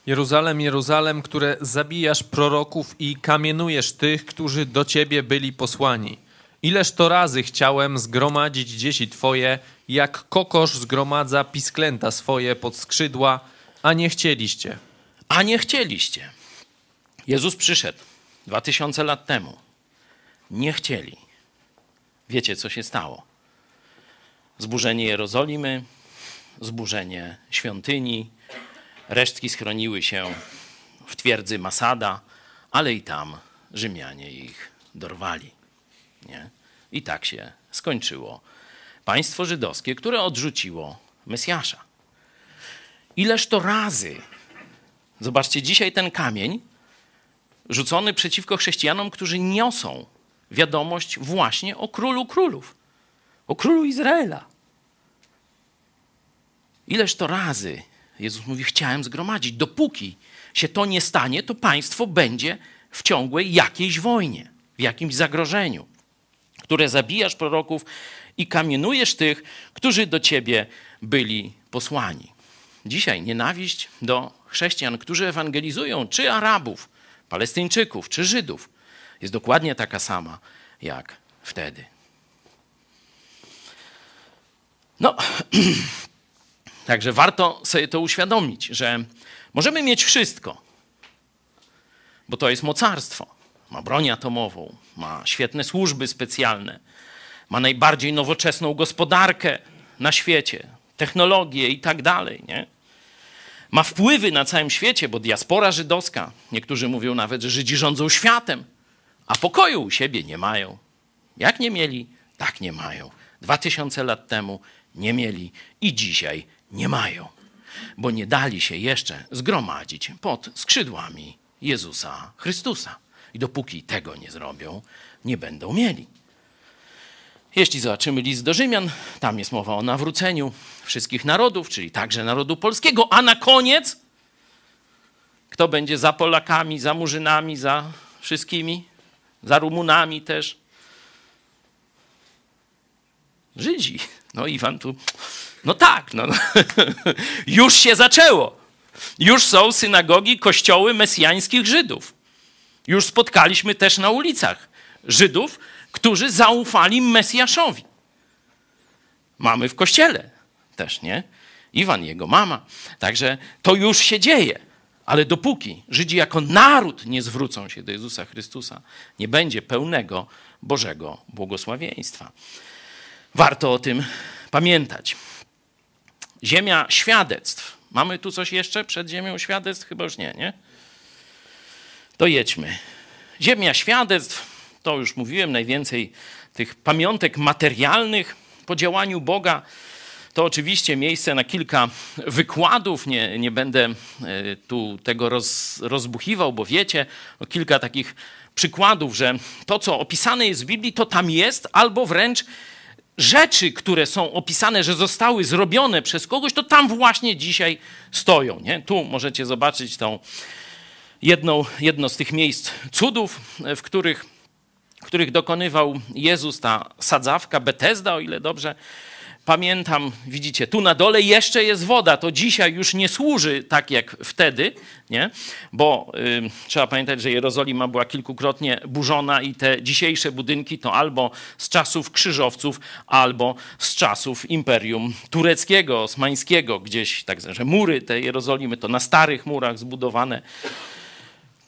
Jeruzalem, Jeruzalem, które zabijasz proroków i kamienujesz tych, którzy do ciebie byli posłani. Ileż to razy chciałem zgromadzić dzieci twoje, jak kokosz zgromadza pisklęta swoje pod skrzydła, a nie chcieliście. A nie chcieliście. Jezus przyszedł dwa tysiące lat temu. Nie chcieli. Wiecie, co się stało? Zburzenie Jerozolimy, zburzenie świątyni, resztki schroniły się w twierdzy Masada, ale i tam Rzymianie ich dorwali. Nie? I tak się skończyło państwo żydowskie, które odrzuciło Mesjasza. Ileż to razy, zobaczcie, dzisiaj ten kamień rzucony przeciwko chrześcijanom, którzy niosą wiadomość właśnie o królu królów, o królu Izraela. Ileż to razy Jezus mówi: Chciałem zgromadzić. Dopóki się to nie stanie, to państwo będzie w ciągłej jakiejś wojnie, w jakimś zagrożeniu, które zabijasz proroków i kamienujesz tych, którzy do ciebie byli posłani. Dzisiaj nienawiść do chrześcijan, którzy ewangelizują, czy Arabów, Palestyńczyków, czy Żydów, jest dokładnie taka sama jak wtedy. No, <clears throat> także warto sobie to uświadomić, że możemy mieć wszystko, bo to jest mocarstwo. Ma broń atomową, ma świetne służby specjalne, ma najbardziej nowoczesną gospodarkę na świecie, technologię i tak dalej, nie? Ma wpływy na całym świecie, bo diaspora żydowska, niektórzy mówią nawet, że Żydzi rządzą światem, a pokoju u siebie nie mają. Jak nie mieli, tak nie mają. Dwa tysiące lat temu nie mieli i dzisiaj nie mają, bo nie dali się jeszcze zgromadzić pod skrzydłami Jezusa Chrystusa. I dopóki tego nie zrobią, nie będą mieli. Jeśli zobaczymy list do Rzymian, tam jest mowa o nawróceniu wszystkich narodów, czyli także narodu polskiego, a na koniec kto będzie za Polakami, za Murzynami, za wszystkimi, za Rumunami też? Żydzi. No Iwan tu, no tak, no, <laughs> już się zaczęło. Już są synagogi, kościoły mesjańskich Żydów. Już spotkaliśmy też na ulicach Żydów, którzy zaufali Mesjaszowi. Mamy w kościele też, nie? Iwan, jego mama. Także to już się dzieje. Ale dopóki Żydzi jako naród nie zwrócą się do Jezusa Chrystusa, nie będzie pełnego Bożego błogosławieństwa. Warto o tym pamiętać. Ziemia świadectw. Mamy tu coś jeszcze przed ziemią świadectw? Chyba już nie, nie? To jedźmy. Ziemia świadectw to już mówiłem, najwięcej tych pamiątek materialnych po działaniu Boga. To oczywiście miejsce na kilka wykładów. Nie, nie będę e, tu tego roz, rozbuchiwał, bo wiecie, o kilka takich przykładów, że to, co opisane jest w Biblii, to tam jest, albo wręcz rzeczy, które są opisane, że zostały zrobione przez kogoś, to tam właśnie dzisiaj stoją. Nie? Tu możecie zobaczyć tą jedną, jedno z tych miejsc cudów, w których których dokonywał Jezus, ta sadzawka Betesda, o ile dobrze pamiętam, widzicie, tu na dole jeszcze jest woda, to dzisiaj już nie służy tak jak wtedy, nie? bo y, trzeba pamiętać, że Jerozolima była kilkukrotnie burzona i te dzisiejsze budynki to albo z czasów krzyżowców, albo z czasów Imperium Tureckiego, Osmańskiego, gdzieś, także mury te Jerozolimy to na starych murach zbudowane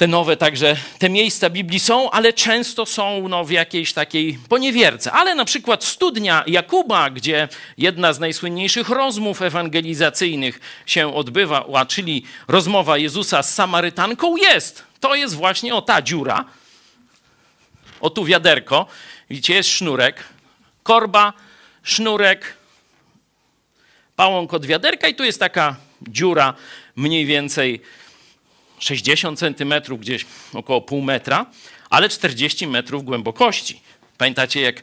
te nowe także, te miejsca Biblii są, ale często są no, w jakiejś takiej poniewierce. Ale na przykład studnia Jakuba, gdzie jedna z najsłynniejszych rozmów ewangelizacyjnych się odbywa, czyli rozmowa Jezusa z Samarytanką, jest. To jest właśnie o ta dziura. O tu wiaderko. Widzicie, jest sznurek. Korba, sznurek, pałąk od wiaderka i tu jest taka dziura mniej więcej 60 centymetrów, gdzieś około pół metra, ale 40 metrów głębokości. Pamiętacie, jak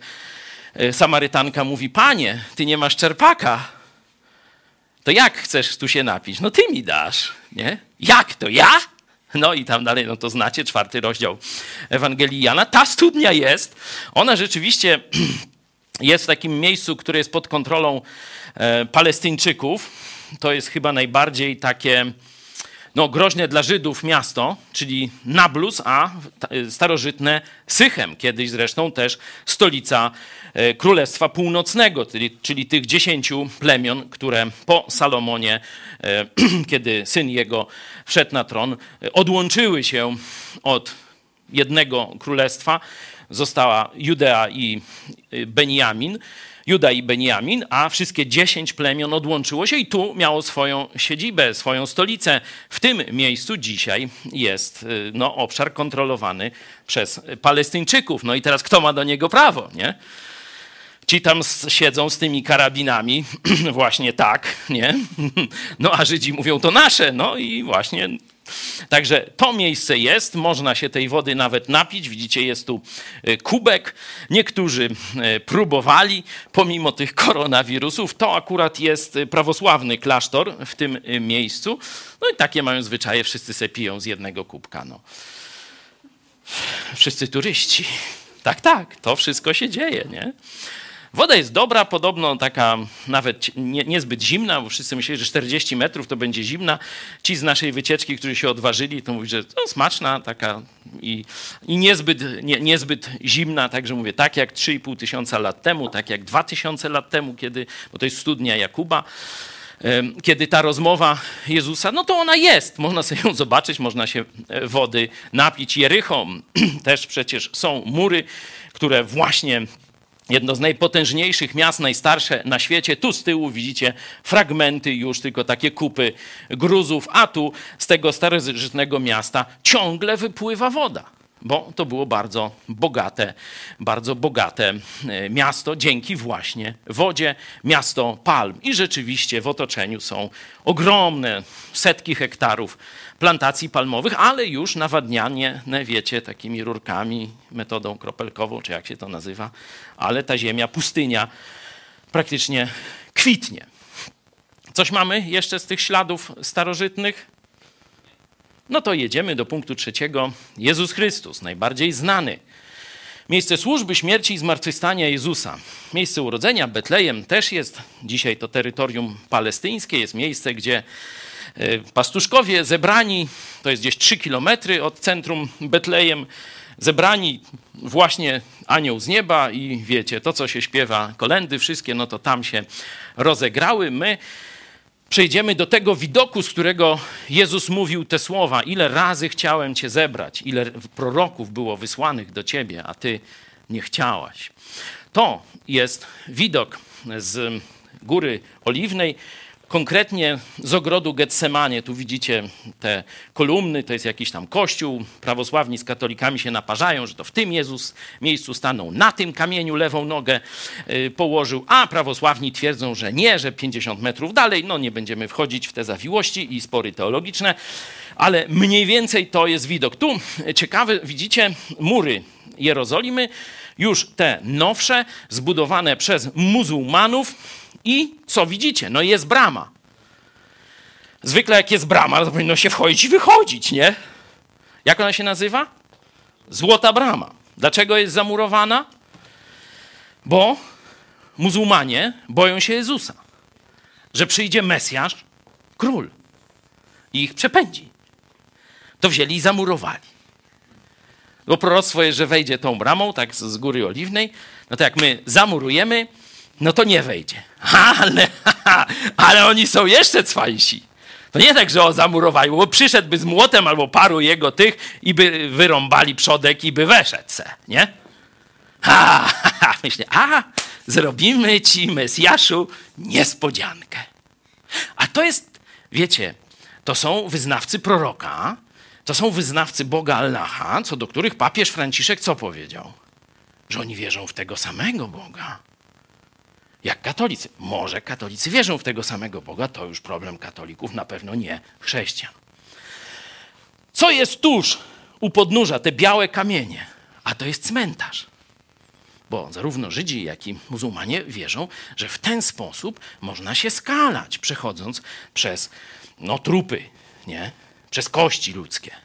e, Samarytanka mówi: Panie, ty nie masz czerpaka. To jak chcesz tu się napić? No ty mi dasz, nie? Jak to ja? No i tam dalej, no to znacie, czwarty rozdział Ewangelii Jana. Ta studnia jest, ona rzeczywiście <clears throat> jest w takim miejscu, które jest pod kontrolą e, Palestyńczyków. To jest chyba najbardziej takie no, groźne dla Żydów miasto, czyli Nablus, a starożytne Sychem, kiedyś zresztą też stolica e, Królestwa Północnego, czyli, czyli tych dziesięciu plemion, które po Salomonie, e, <clears throat> kiedy syn jego wszedł na tron, odłączyły się od jednego królestwa, została Judea i Beniamin, Juda i Beniamin, a wszystkie dziesięć plemion odłączyło się i tu miało swoją siedzibę, swoją stolicę. W tym miejscu dzisiaj jest y, no, obszar kontrolowany przez Palestyńczyków. No i teraz kto ma do niego prawo, nie? Ci tam siedzą z tymi karabinami, <clears throat> właśnie tak, nie? <laughs> No a Żydzi mówią to nasze, no i właśnie Także to miejsce jest, można się tej wody nawet napić. Widzicie, jest tu e, kubek. Niektórzy e, próbowali, pomimo tych koronawirusów. To akurat jest e, prawosławny klasztor w tym miejscu. No i takie mają zwyczaje, wszyscy se piją z jednego kubka. No. Wszyscy turyści. Tak, tak, to wszystko się dzieje, nie? Woda jest dobra, podobno taka nawet nie, niezbyt zimna, bo wszyscy myśleli, że 40 metrów to będzie zimna. Ci z naszej wycieczki, którzy się odważyli, to mówią, że to smaczna taka i, i niezbyt, nie, niezbyt zimna, także mówię, tak jak 3,5 tysiąca lat temu, tak jak 2000 lat temu, kiedy, bo to jest studnia Jakuba, kiedy ta rozmowa Jezusa, no to ona jest. Można sobie ją zobaczyć, można się e, wody napić. Jerychom <clears throat> też przecież są mury, które właśnie jedno z najpotężniejszych miast, najstarsze na świecie. Tu z tyłu widzicie fragmenty już, tylko takie kupy gruzów, a tu z tego starożytnego miasta ciągle wypływa woda bo to było bardzo bogate, bardzo bogate e, miasto dzięki właśnie wodzie, miasto palm. I rzeczywiście w otoczeniu są ogromne setki hektarów plantacji palmowych, ale już nawadnianie, wiecie, takimi rurkami, metodą kropelkową, czy jak się to nazywa, ale ta ziemia, pustynia praktycznie kwitnie. Coś mamy jeszcze z tych śladów starożytnych? No to jedziemy do punktu trzeciego. Jezus Chrystus, najbardziej znany. Miejsce służby, śmierci i zmartwychwstania Jezusa. Miejsce urodzenia Betlejem też jest. Dzisiaj to terytorium palestyńskie, jest miejsce, gdzie e, pastuszkowie zebrani, to jest gdzieś 3 kilometry od centrum Betlejem, zebrani właśnie anioł z nieba i wiecie, to co się śpiewa, kolendy wszystkie, no to tam się rozegrały. My przejdziemy do tego widoku, z którego Jezus mówił te słowa: Ile razy chciałem Cię zebrać, ile proroków było wysłanych do Ciebie, a Ty nie chciałaś. To jest widok z Góry Oliwnej, konkretnie z ogrodu Getsemanie. Tu widzicie te kolumny, to jest jakiś tam kościół. Prawosławni z katolikami się naparzają, że to w tym Jezus miejscu stanął, na tym kamieniu lewą nogę y, położył, a prawosławni twierdzą, że nie, że 50 metrów dalej. No nie będziemy wchodzić w te zawiłości i spory teologiczne, ale mniej więcej to jest widok. Tu ciekawe, widzicie mury Jerozolimy, już te nowsze, zbudowane przez muzułmanów, i co widzicie? No jest brama. Zwykle jak jest brama, to powinno się wchodzić i wychodzić, nie? Jak ona się nazywa? Złota brama. Dlaczego jest zamurowana? Bo muzułmanie boją się Jezusa. Że przyjdzie Mesjasz, król i ich przepędzi. To wzięli i zamurowali. Bo proroctwo jest, że wejdzie tą bramą, tak z góry oliwnej. No to jak my zamurujemy, no to nie wejdzie. Ale, <laughs> ale oni są jeszcze cwańsi. To nie tak, że o zamurowali, bo przyszedłby z młotem albo paru jego tych i by wyrąbali przodek i by weszedł se, nie? Ha, ha, ha. Myślę, a zrobimy ci, Mesjaszu, niespodziankę. A to jest, wiecie, to są wyznawcy proroka, to są wyznawcy Boga Allaha, co do których papież Franciszek co powiedział? Że oni wierzą w tego samego Boga jak katolicy. Może katolicy wierzą w tego samego Boga, to już problem katolików, na pewno nie chrześcijan. Co jest tuż u podnóża, te białe kamienie? A to jest cmentarz. Bo zarówno Żydzi, jak i muzułmanie wierzą, że w ten sposób można się skalać, przechodząc przez no, trupy, nie? przez kości ludzkie.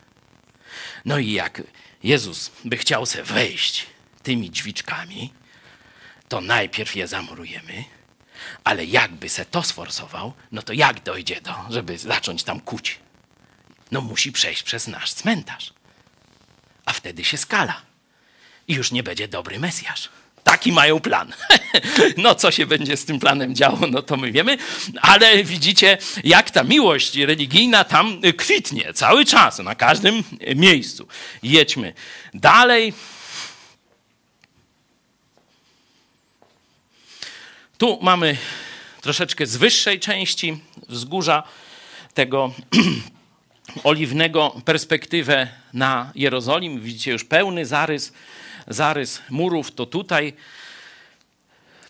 No i jak Jezus by chciał se wejść tymi drzwiczkami, to najpierw je zamurujemy, ale jakby se to sforsował, no to jak dojdzie do, żeby zacząć tam kuć? No musi przejść przez nasz cmentarz. A wtedy się skala. I już nie będzie dobry Mesjasz. Taki mają plan. <laughs> No, co się będzie z tym planem działo, no to my wiemy, ale widzicie, jak ta miłość religijna tam kwitnie cały czas, na każdym miejscu. Jedźmy dalej. Tu mamy troszeczkę z wyższej części wzgórza tego <clears throat> oliwnego perspektywę na Jerozolim. Widzicie już pełny zarys, zarys murów, to tutaj.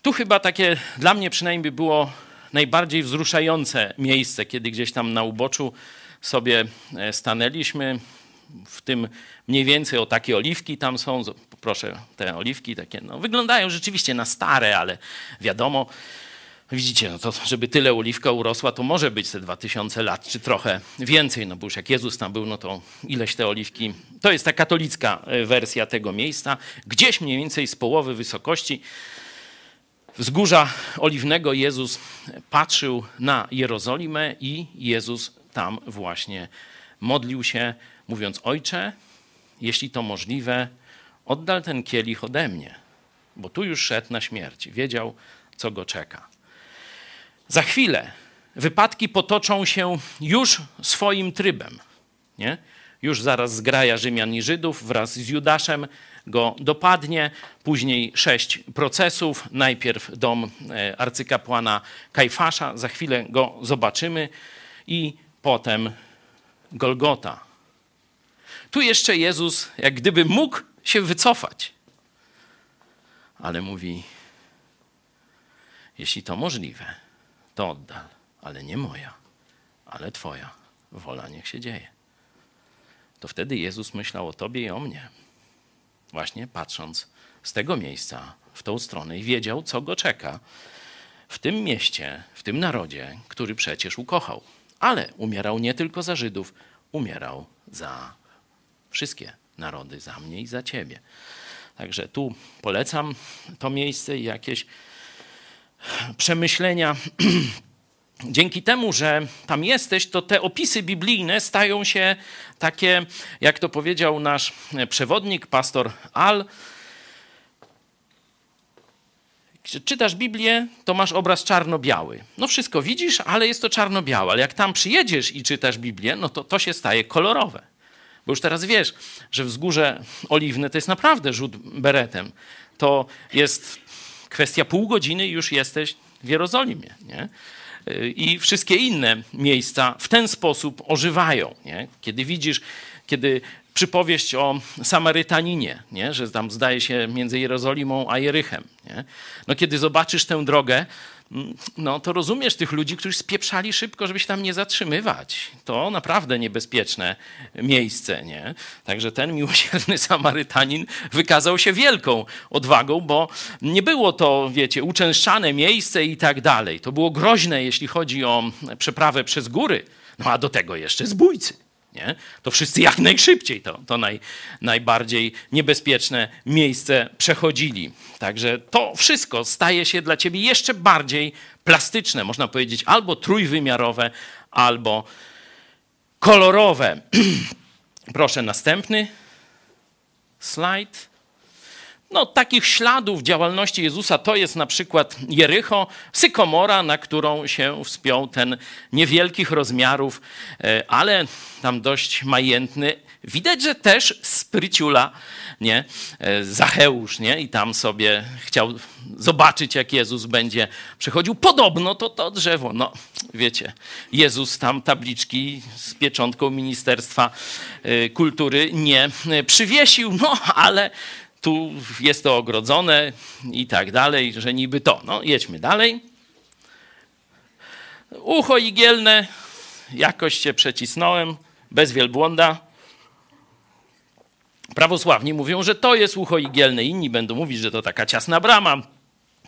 Tu chyba takie dla mnie przynajmniej było najbardziej wzruszające miejsce, kiedy gdzieś tam na uboczu sobie e, stanęliśmy. W tym mniej więcej o takie oliwki tam są. Proszę, te oliwki takie no, wyglądają rzeczywiście na stare, ale wiadomo, Widzicie, no to żeby tyle oliwka urosła, to może być te 2000 lat, czy trochę więcej, no bo już jak Jezus tam był, no to ileś te oliwki. To jest ta katolicka e, wersja tego miejsca. Gdzieś mniej więcej z połowy wysokości wzgórza oliwnego Jezus patrzył na Jerozolimę i Jezus tam właśnie modlił się, mówiąc: Ojcze, jeśli to możliwe, oddal ten kielich ode mnie, bo tu już szedł na śmierć. Wiedział, co go czeka. Za chwilę wypadki potoczą się już swoim trybem. Nie? Już zaraz zgraja Rzymian i Żydów wraz z Judaszem go dopadnie. Później sześć procesów. Najpierw dom e, arcykapłana Kajfasza. Za chwilę go zobaczymy. I potem Golgota. Tu jeszcze Jezus, jak gdyby mógł się wycofać. Ale mówi, jeśli to możliwe, to oddal, ale nie moja, ale Twoja wola niech się dzieje. To wtedy Jezus myślał o Tobie i o mnie, właśnie patrząc z tego miejsca w tą stronę i wiedział, co go czeka w tym mieście, w tym narodzie, który przecież ukochał. Ale umierał nie tylko za Żydów, umierał za wszystkie narody, za mnie i za Ciebie. Także tu polecam to miejsce i jakieś przemyślenia. <clears throat> Dzięki temu, że tam jesteś, to te opisy biblijne stają się takie, jak to powiedział nasz przewodnik, pastor Al. Czytasz Biblię, to masz obraz czarno-biały. No wszystko widzisz, ale jest to czarno-białe. Ale jak tam przyjedziesz i czytasz Biblię, no to to się staje kolorowe. Bo już teraz wiesz, że wzgórze oliwne to jest naprawdę rzut beretem. To jest kwestia pół godziny już jesteś w Jerozolimie. Nie? I wszystkie inne miejsca w ten sposób ożywają. Nie? Kiedy widzisz, kiedy przypowieść o Samarytaninie, nie? że tam zdaje się między Jerozolimą a Jerychem. Nie? No kiedy zobaczysz tę drogę, no to rozumiesz tych ludzi, którzy spieprzali szybko, żeby się tam nie zatrzymywać. To naprawdę niebezpieczne miejsce, nie? Także ten miłosierny Samarytanin wykazał się wielką odwagą, bo nie było to, wiecie, uczęszczane miejsce i tak dalej. To było groźne, jeśli chodzi o przeprawę przez góry. No a do tego jeszcze zbójcy. Nie? To wszyscy jak najszybciej to, to naj, najbardziej niebezpieczne miejsce przechodzili. Także to wszystko staje się dla ciebie jeszcze bardziej plastyczne, można powiedzieć, albo trójwymiarowe, albo kolorowe. <clears throat> Proszę, następny slajd. No, takich śladów działalności Jezusa to jest na przykład Jericho, sykomora, na którą się wspiął ten niewielkich rozmiarów, e, ale tam dość majętny. Widać, że też spryciula, nie? E, Zacheusz, nie? I tam sobie chciał zobaczyć, jak Jezus będzie przechodził. Podobno to to drzewo, no wiecie, Jezus tam tabliczki z pieczątką Ministerstwa e, Kultury nie przywiesił, no ale tu jest to ogrodzone i tak dalej, że niby to. No, jedźmy dalej. Ucho igielne, jakoś się przecisnąłem, bez wielbłąda. Prawosławni mówią, że to jest ucho igielne, inni będą mówić, że to taka ciasna brama.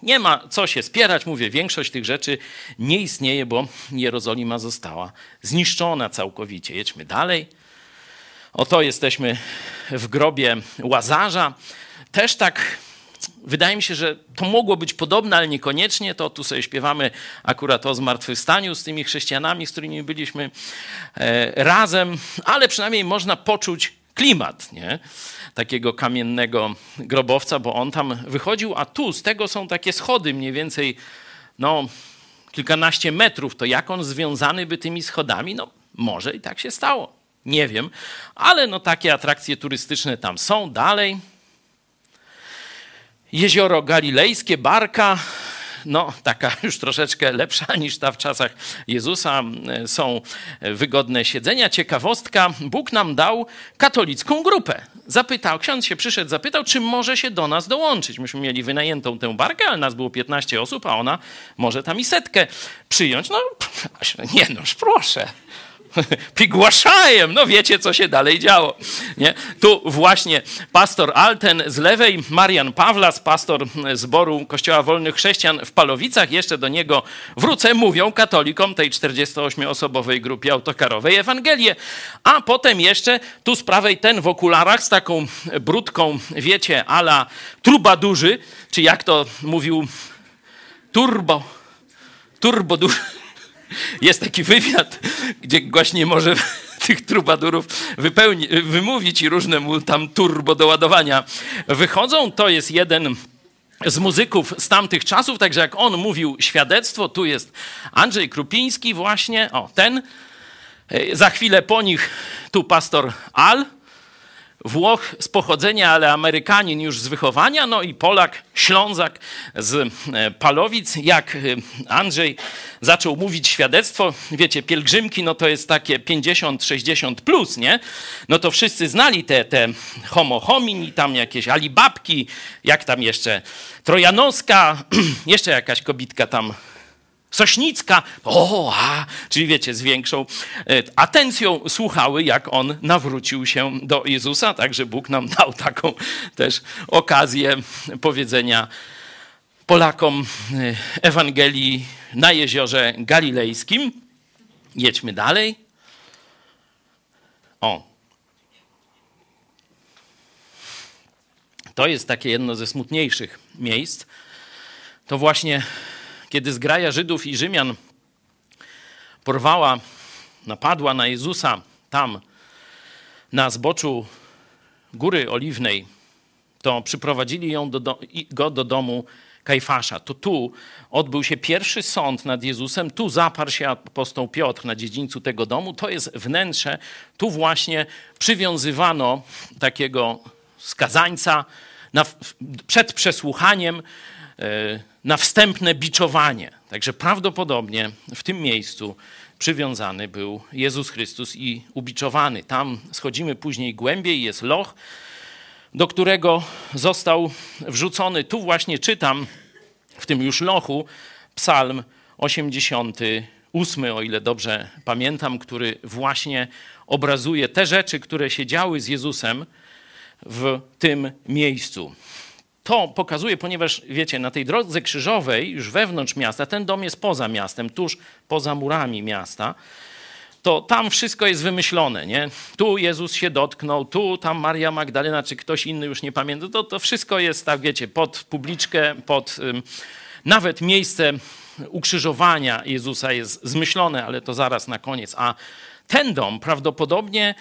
Nie ma co się spierać, mówię, większość tych rzeczy nie istnieje, bo Jerozolima została zniszczona całkowicie. Jedźmy dalej. Oto jesteśmy w grobie Łazarza też tak wydaje mi się, że to mogło być podobne, ale niekoniecznie. To tu sobie śpiewamy akurat o zmartwychwstaniu z tymi chrześcijanami, z którymi byliśmy e, razem, ale przynajmniej można poczuć klimat, nie? Takiego kamiennego grobowca, bo on tam wychodził, a tu z tego są takie schody mniej więcej, no, kilkanaście metrów. To jak on związany by tymi schodami? No, może i tak się stało. Nie wiem, ale no takie atrakcje turystyczne tam są. Dalej, Jezioro Galilejskie, Barka, no taka <laughs> już troszeczkę lepsza niż ta w czasach Jezusa. Są wygodne siedzenia. Ciekawostka, Bóg nam dał katolicką grupę. Zapytał, ksiądz się przyszedł, zapytał, czy może się do nas dołączyć. Myśmy mieli wynajętą tę barkę, ale nas było 15 osób, a ona może tam i setkę przyjąć. No, nie noż, proszę. <laughs> Pigłaszajem. No wiecie, co się dalej działo. Nie? Tu właśnie pastor Alten z lewej, Marian Pawlas, pastor zboru Kościoła Wolnych Chrześcijan w Palowicach, jeszcze do niego wrócę, mówią katolikom tej 48-osobowej grupie autokarowej Ewangelię. A potem jeszcze tu z prawej ten w okularach z taką brudką, wiecie, ala trubadurzy, czy jak to mówił turbo, turbodurzy jest taki wywiad, gdzie właśnie może <laughs> tych trubadurów wypełni, wymówić i różne mu tam turbo doładowania wychodzą. To jest jeden z muzyków z tamtych czasów, także jak on mówił świadectwo, tu jest Andrzej Krupiński właśnie, o ten. Za chwilę po nich tu pastor Al, Włoch z pochodzenia, ale Amerykanin już z wychowania, no i Polak, Ślązak z e, Palowic. Jak e, Andrzej zaczął mówić świadectwo, wiecie, pielgrzymki, no to jest takie 50-60 plus, nie? No to wszyscy znali te, te homo homini, tam jakieś alibabki, jak tam jeszcze Trojanowska, <clears throat> jeszcze jakaś kobitka tam Sośnicka, o, a, czyli wiecie, z większą e, atencją słuchały, jak on nawrócił się do Jezusa. Także Bóg nam dał taką też okazję powiedzenia Polakom e, Ewangelii na jeziorze galilejskim. Jedźmy dalej. O. To jest takie jedno ze smutniejszych miejsc. To właśnie kiedy zgraja Żydów i Rzymian porwała, napadła na Jezusa tam, na zboczu Góry Oliwnej, to przyprowadzili ją do, do, go do domu Kajfasza. To tu odbył się pierwszy sąd nad Jezusem, tu zaparł się apostoł Piotr na dziedzińcu tego domu. To jest wnętrze, tu właśnie przywiązywano takiego skazańca na, przed przesłuchaniem na wstępne biczowanie. Także prawdopodobnie w tym miejscu przywiązany był Jezus Chrystus i ubiczowany. Tam schodzimy później głębiej, jest loch, do którego został wrzucony. Tu właśnie czytam w tym już lochu psalm 88, o ile dobrze pamiętam, który właśnie obrazuje te rzeczy, które się działy z Jezusem w tym miejscu to pokazuje, ponieważ wiecie, na tej drodze krzyżowej, już wewnątrz miasta, ten dom jest poza miastem, tuż poza murami miasta, to tam wszystko jest wymyślone, nie? Tu Jezus się dotknął, tu tam Maria Magdalena, czy ktoś inny, już nie pamiętam. To, to wszystko jest, tak wiecie, pod publiczkę, pod ym, nawet miejsce ukrzyżowania Jezusa jest zmyślone, ale to zaraz na koniec. A ten dom prawdopodobnie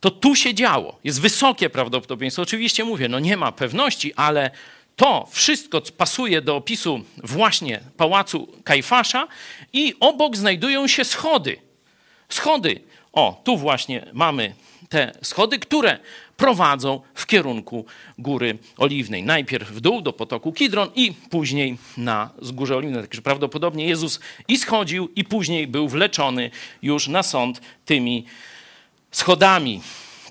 to tu się działo. Jest wysokie prawdopodobieństwo. Oczywiście mówię, no nie ma pewności, ale to wszystko pasuje do opisu właśnie pałacu Kajfasza i obok znajdują się schody. Schody. O, tu właśnie mamy te schody, które prowadzą w kierunku Góry Oliwnej. Najpierw w dół do potoku Kidron i później na Górze Oliwnej. Także prawdopodobnie Jezus i schodził i później był wleczony już na sąd tymi schodami.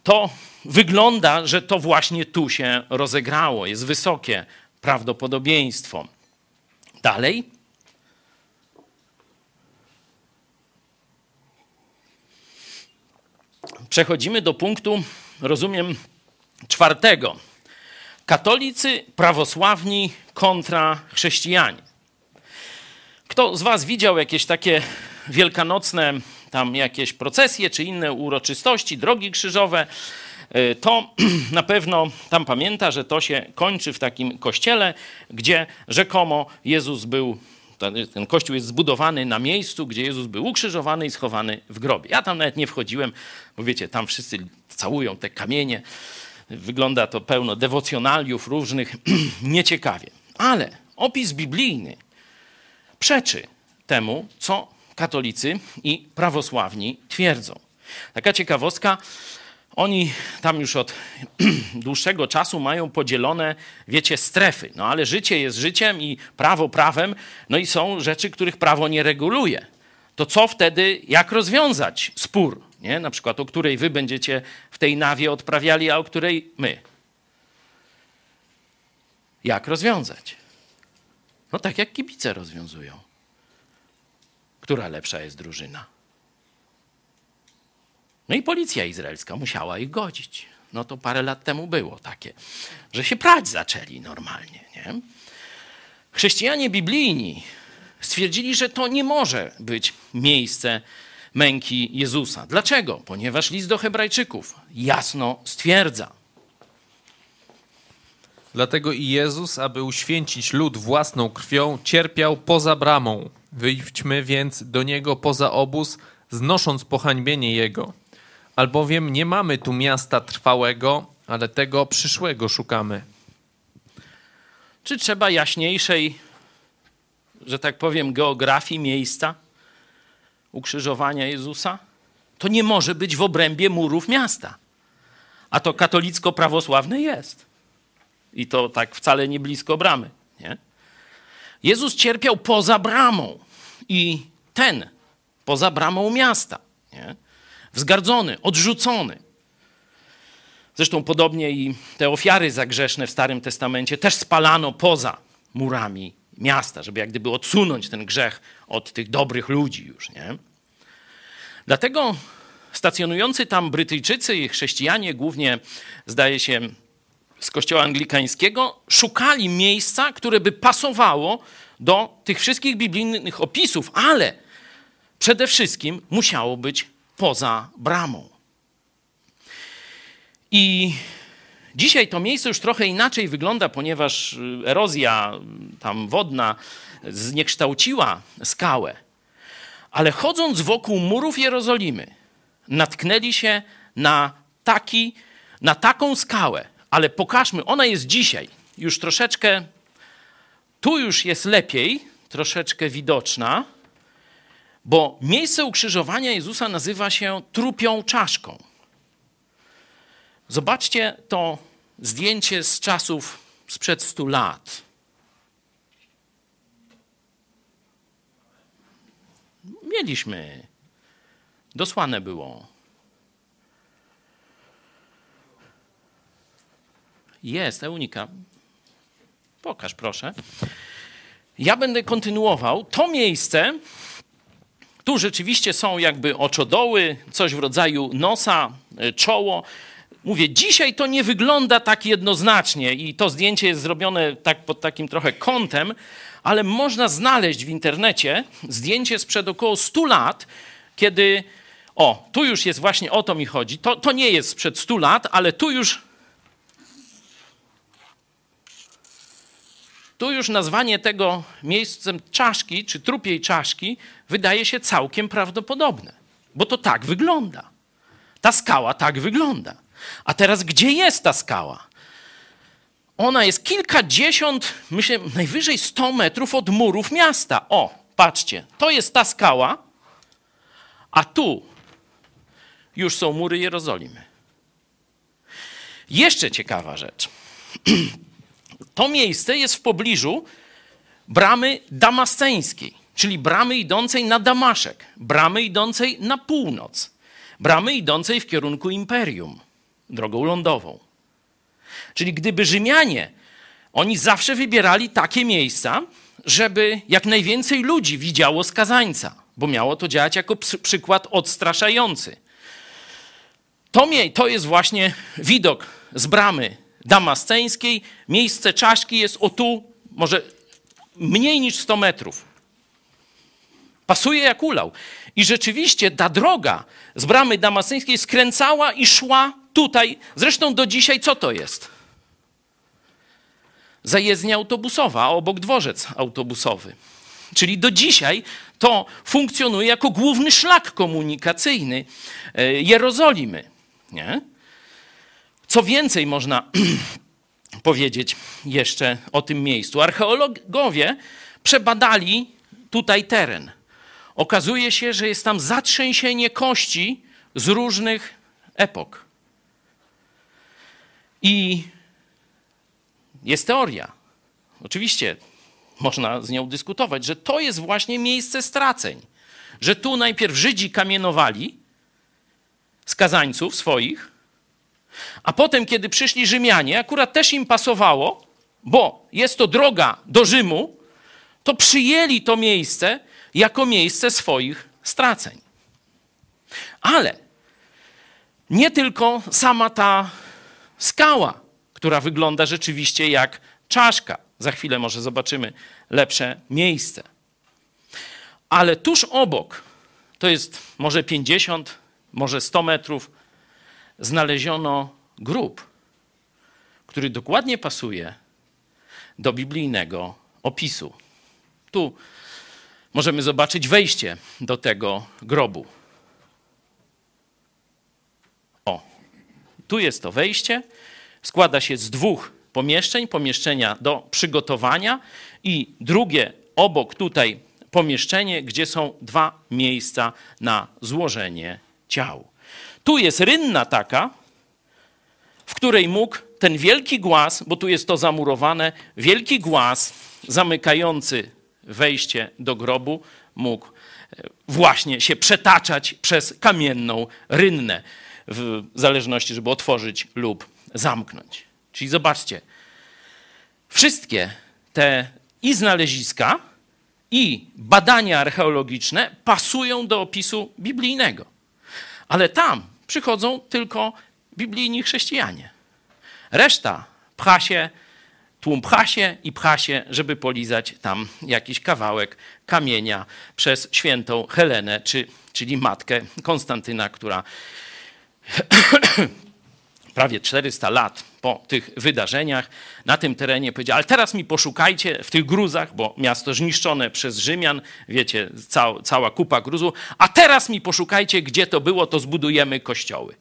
To wygląda, że to właśnie tu się rozegrało. Jest wysokie prawdopodobieństwo. Dalej. Przechodzimy do punktu, rozumiem, czwartego. Katolicy, prawosławni kontra chrześcijanie. Kto z Was widział jakieś takie wielkanocne tam jakieś procesje czy inne uroczystości, drogi krzyżowe, e, to <clears throat> na pewno tam pamięta, że to się kończy w takim kościele, gdzie rzekomo Jezus był ten kościół jest zbudowany na miejscu, gdzie Jezus był ukrzyżowany i schowany w grobie. Ja tam nawet nie wchodziłem, bo wiecie, tam wszyscy całują te kamienie. Wygląda to pełno dewocjonaliów różnych, <clears throat> nieciekawie. Ale opis biblijny przeczy temu, co katolicy i prawosławni twierdzą. Taka ciekawostka, oni tam już od <clears throat> dłuższego czasu mają podzielone, wiecie, strefy. No ale życie jest życiem i prawo prawem, no i są rzeczy, których prawo nie reguluje. To co wtedy, jak rozwiązać spór? Nie? Na przykład, o której wy będziecie w tej nawie odprawiali, a o której my. Jak rozwiązać? No tak jak kibice rozwiązują. Która lepsza jest drużyna? No i policja izraelska musiała ich godzić. No to parę lat temu było takie, że się prać zaczęli normalnie. Nie? Chrześcijanie biblijni stwierdzili, że to nie może być miejsce męki Jezusa. Dlaczego? Ponieważ list do Hebrajczyków jasno stwierdza. Dlatego i Jezus, aby uświęcić lud własną krwią, cierpiał poza bramą. Wyjdźmy więc do niego poza obóz, znosząc pohańbienie jego. Albowiem nie mamy tu miasta trwałego, ale tego przyszłego szukamy. Czy trzeba jaśniejszej, że tak powiem, geografii miejsca ukrzyżowania Jezusa? To nie może być w obrębie murów miasta. A to katolicko-prawosławne jest. I to tak wcale nie blisko bramy. Nie? Jezus cierpiał poza bramą. I ten poza bramą miasta. Nie? wzgardzony, odrzucony. Zresztą podobnie i te ofiary zagrzeszne w Starym Testamencie też spalano poza murami miasta, żeby jak gdyby odsunąć ten grzech od tych dobrych ludzi już, nie? Dlatego stacjonujący tam Brytyjczycy i chrześcijanie, głównie zdaje się z kościoła anglikańskiego, szukali miejsca, które by pasowało do tych wszystkich biblijnych opisów, ale przede wszystkim musiało być poza bramą. I dzisiaj to miejsce już trochę inaczej wygląda, ponieważ y, erozja y, tam wodna zniekształciła skałę. Ale chodząc wokół murów Jerozolimy, natknęli się na, taki, na taką skałę. Ale pokażmy, ona jest dzisiaj już troszeczkę, tu już jest lepiej, troszeczkę widoczna bo miejsce ukrzyżowania Jezusa nazywa się trupią czaszką. Zobaczcie to zdjęcie z czasów sprzed stu lat. Mieliśmy. Dosłane było. Jest, Eunika. Pokaż, proszę. Ja będę kontynuował. To miejsce tu rzeczywiście są jakby oczodoły, coś w rodzaju nosa, e, czoło. Mówię, dzisiaj to nie wygląda tak jednoznacznie i to zdjęcie jest zrobione tak pod takim trochę kątem, ale można znaleźć w internecie zdjęcie sprzed około 100 lat, kiedy o, tu już jest właśnie o to mi chodzi. To, to nie jest sprzed 100 lat, ale tu już tu już nazwanie tego miejscem czaszki, czy trupiej czaszki, wydaje się całkiem prawdopodobne, bo to tak wygląda. Ta skała tak wygląda. A teraz gdzie jest ta skała? Ona jest kilkadziesiąt, myślę, najwyżej 100 metrów od murów miasta. O, patrzcie, to jest ta skała, a tu już są mury Jerozolimy. Jeszcze ciekawa rzecz. <clears throat> To miejsce jest w pobliżu bramy damasceńskiej, czyli bramy idącej na Damaszek, bramy idącej na północ, bramy idącej w kierunku imperium, drogą lądową. Czyli gdyby Rzymianie, oni zawsze wybierali takie miejsca, żeby jak najwięcej ludzi widziało skazańca, bo miało to działać jako przykład odstraszający. To, to jest właśnie widok z bramy damasceńskiej. Miejsce czaszki jest o tu, może mniej niż 100 metrów. Pasuje jak ulał. I rzeczywiście ta droga z bramy damasyńskiej skręcała i szła tutaj. Zresztą do dzisiaj co to jest? Zajezdnia autobusowa, a obok dworzec autobusowy. Czyli do dzisiaj to funkcjonuje jako główny szlak komunikacyjny e, Jerozolimy. Nie? Co więcej można <clears throat> powiedzieć jeszcze o tym miejscu? Archeologowie przebadali tutaj teren. Okazuje się, że jest tam zatrzęsienie kości z różnych epok. I jest teoria. Oczywiście można z nią dyskutować, że to jest właśnie miejsce straceń. Że tu najpierw Żydzi kamienowali skazańców swoich, a potem, kiedy przyszli Rzymianie, akurat też im pasowało, bo jest to droga do Rzymu, to przyjęli to miejsce jako miejsce swoich straceń. Ale nie tylko sama ta skała, która wygląda rzeczywiście jak czaszka. Za chwilę może zobaczymy lepsze miejsce. Ale tuż obok, to jest może 50, może 100 metrów, znaleziono grób, który dokładnie pasuje do biblijnego opisu. Tu możemy zobaczyć wejście do tego grobu. O, tu jest to wejście. Składa się z dwóch pomieszczeń, pomieszczenia do przygotowania i drugie obok tutaj pomieszczenie, gdzie są dwa miejsca na złożenie ciał. Tu jest rynna taka, w której mógł ten wielki głaz, bo tu jest to zamurowane, wielki głaz zamykający wejście do grobu mógł e, właśnie się przetaczać przez kamienną rynnę, w zależności, żeby otworzyć lub zamknąć. Czyli zobaczcie, wszystkie te i znaleziska, i badania archeologiczne pasują do opisu biblijnego. Ale tam przychodzą tylko biblijni chrześcijanie. Reszta pcha się, tłum pcha się i pcha się, żeby polizać tam jakiś kawałek kamienia przez świętą Helenę, czy, czyli matkę Konstantyna, która prawie 400 lat po tych wydarzeniach na tym terenie powiedział, ale teraz mi poszukajcie w tych gruzach, bo miasto zniszczone przez Rzymian, wiecie, cała, kupa gruzu, a teraz mi poszukajcie, gdzie to było, to zbudujemy kościoły.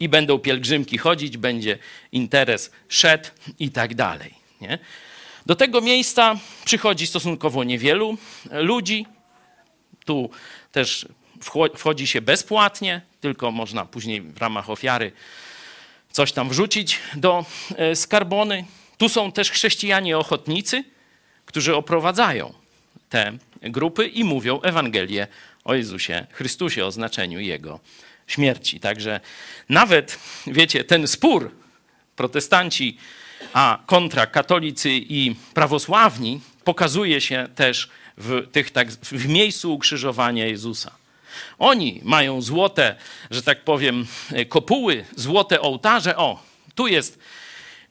I będą pielgrzymki chodzić, będzie interes szedł i tak dalej. Nie? Do tego miejsca przychodzi stosunkowo niewielu ludzi. Tu też wchodzi się bezpłatnie, tylko można później w ramach ofiary coś tam wrzucić do e, skarbony. Tu są też chrześcijanie ochotnicy, którzy oprowadzają te grupy i mówią Ewangelię o Jezusie Chrystusie, o znaczeniu Jego śmierci. Także nawet, wiecie, ten spór protestanci a kontra katolicy i prawosławni pokazuje się też w, tych, tak, w miejscu ukrzyżowania Jezusa. Oni mają złote, że tak powiem, kopuły, złote ołtarze. O, tu jest,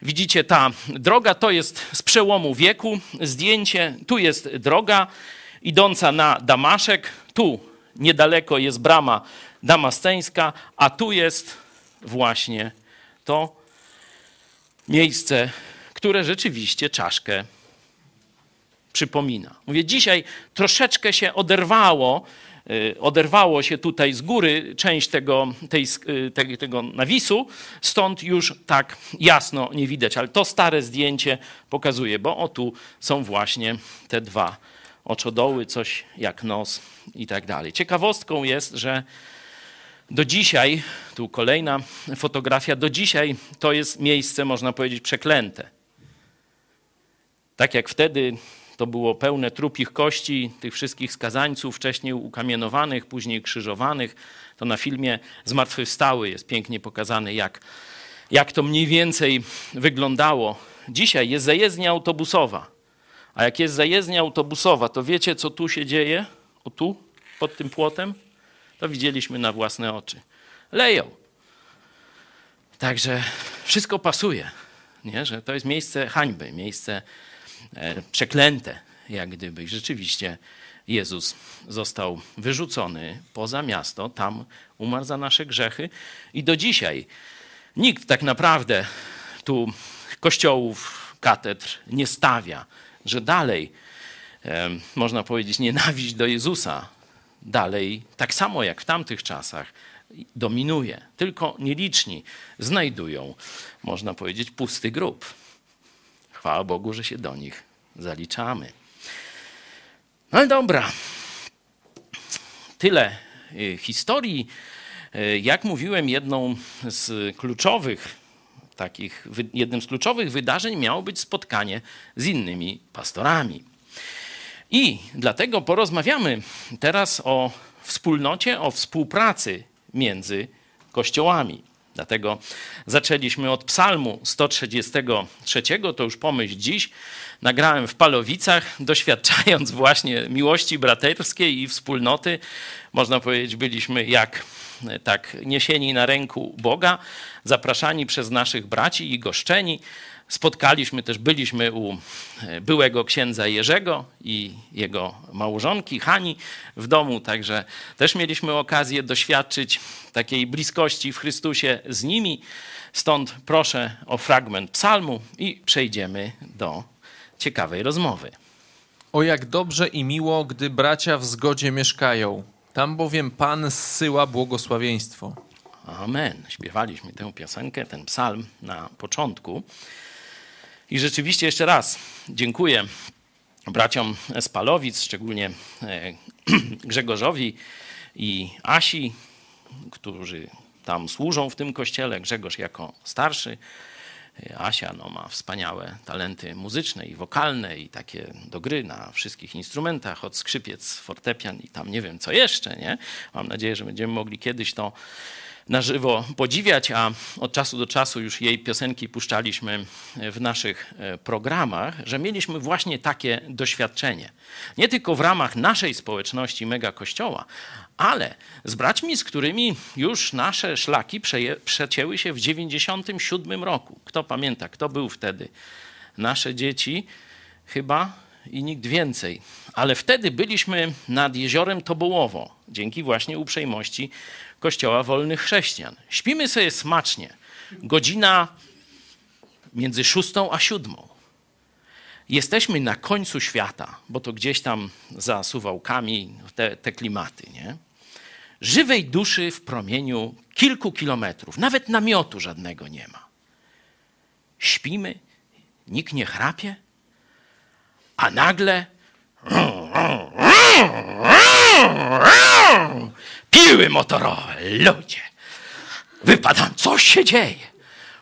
widzicie, ta droga to jest z przełomu wieku zdjęcie. Tu jest droga idąca na Damaszek. Tu niedaleko jest brama damasceńska, a tu jest właśnie to miejsce, które rzeczywiście czaszkę przypomina. Mówię, dzisiaj troszeczkę się oderwało oderwało się tutaj z góry część tego, tej, y, tego nawisu, stąd już tak jasno nie widać. Ale to stare zdjęcie pokazuje, bo o tu są właśnie te dwa oczodoły, coś jak nos i tak dalej. Ciekawostką jest, że do dzisiaj, tu kolejna fotografia, do dzisiaj to jest miejsce, można powiedzieć, przeklęte. Tak jak wtedy to było pełne trupich kości tych wszystkich skazańców, wcześniej ukamienowanych, później krzyżowanych. To na filmie Zmartwychwstały jest pięknie pokazane, jak, jak to mniej więcej wyglądało. Dzisiaj jest zajezdnia autobusowa. A jak jest zajezdnia autobusowa, to wiecie, co tu się dzieje? O tu, pod tym płotem? To widzieliśmy na własne oczy. Leją. Także wszystko pasuje, nie? że to jest miejsce hańby, miejsce przeklęte, jak gdyby. Rzeczywiście Jezus został wyrzucony poza miasto, tam umarł za nasze grzechy i do dzisiaj nikt tak naprawdę tu kościołów, katedr nie stawia, że dalej można powiedzieć nienawiść do Jezusa dalej, tak samo jak w tamtych czasach, dominuje. Tylko nieliczni znajdują, można powiedzieć, pusty grób. Chwała Bogu, że się do nich zaliczamy. No dobra. Tyle y, historii. Y, jak mówiłem, jedną z kluczowych takich, jednym z kluczowych wydarzeń miało być spotkanie z innymi pastorami. I dlatego porozmawiamy teraz o wspólnocie, o współpracy między kościołami. Dlatego zaczęliśmy od Psalmu 133, to już pomyśl dziś. Nagrałem w Palowicach, <laughs> doświadczając właśnie miłości braterskiej i wspólnoty. Można powiedzieć, byliśmy jak tak niesieni na ręku Boga, zapraszani przez naszych braci i goszczeni. Spotkaliśmy też, byliśmy u e, byłego księdza Jerzego i jego małżonki Hani w domu, także też mieliśmy okazję doświadczyć takiej bliskości w Chrystusie z nimi. Stąd proszę o fragment psalmu i przejdziemy do ciekawej rozmowy. O jak dobrze i miło, gdy bracia w zgodzie mieszkają. Tam bowiem Pan zsyła błogosławieństwo. Amen. Śpiewaliśmy tę piosenkę, ten psalm na początku. I rzeczywiście jeszcze raz dziękuję braciom z Palowic, szczególnie e, <clears throat> Grzegorzowi i Asi, którzy tam służą w tym kościele. Grzegorz jako starszy. E, Asia no, ma wspaniałe talenty muzyczne i wokalne i takie do gry na wszystkich instrumentach, od skrzypiec, fortepian i tam nie wiem co jeszcze. Nie? Mam nadzieję, że będziemy mogli kiedyś to na żywo podziwiać, a od czasu do czasu już jej piosenki puszczaliśmy w naszych e, programach, że mieliśmy właśnie takie doświadczenie. Nie tylko w ramach naszej społeczności mega kościoła, ale z braćmi, z którymi już nasze szlaki przecięły się w 97 roku. Kto pamięta, kto był wtedy? Nasze dzieci chyba i nikt więcej. Ale wtedy byliśmy nad jeziorem Tobołowo, dzięki właśnie uprzejmości Kościoła Wolnych Chrześcijan. Śpimy sobie smacznie. Godzina między szóstą a siódmą. Jesteśmy na końcu świata, bo to gdzieś tam za Suwałkami te, te klimaty, nie? Żywej duszy w promieniu kilku kilometrów, nawet namiotu żadnego nie ma. Śpimy, nikt nie chrapie, a nagle piły motorowe, ludzie. Wypadam, co się dzieje?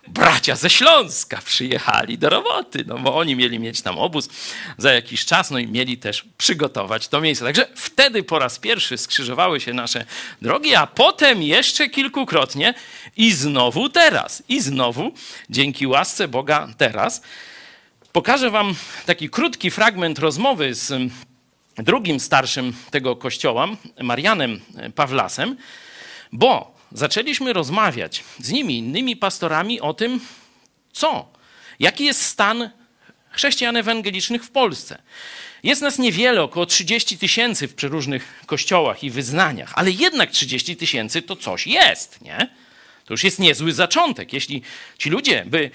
Bracia ze Śląska przyjechali do roboty, no bo oni mieli mieć tam obóz za jakiś czas, no i mieli też przygotować to miejsce. Także wtedy po raz pierwszy skrzyżowały się nasze drogi, a potem jeszcze kilkukrotnie i znowu teraz, i znowu dzięki łasce Boga teraz. Pokażę wam taki krótki fragment rozmowy z drugim starszym tego kościoła, Marianem Pawlasem, bo zaczęliśmy rozmawiać z nimi, innymi pastorami o tym, co, jaki jest stan chrześcijan ewangelicznych w Polsce. Jest nas niewiele, około 30 tysięcy w przeróżnych kościołach i wyznaniach, ale jednak 30 tysięcy to coś jest, nie? To już jest niezły zaczątek. Jeśli ci ludzie by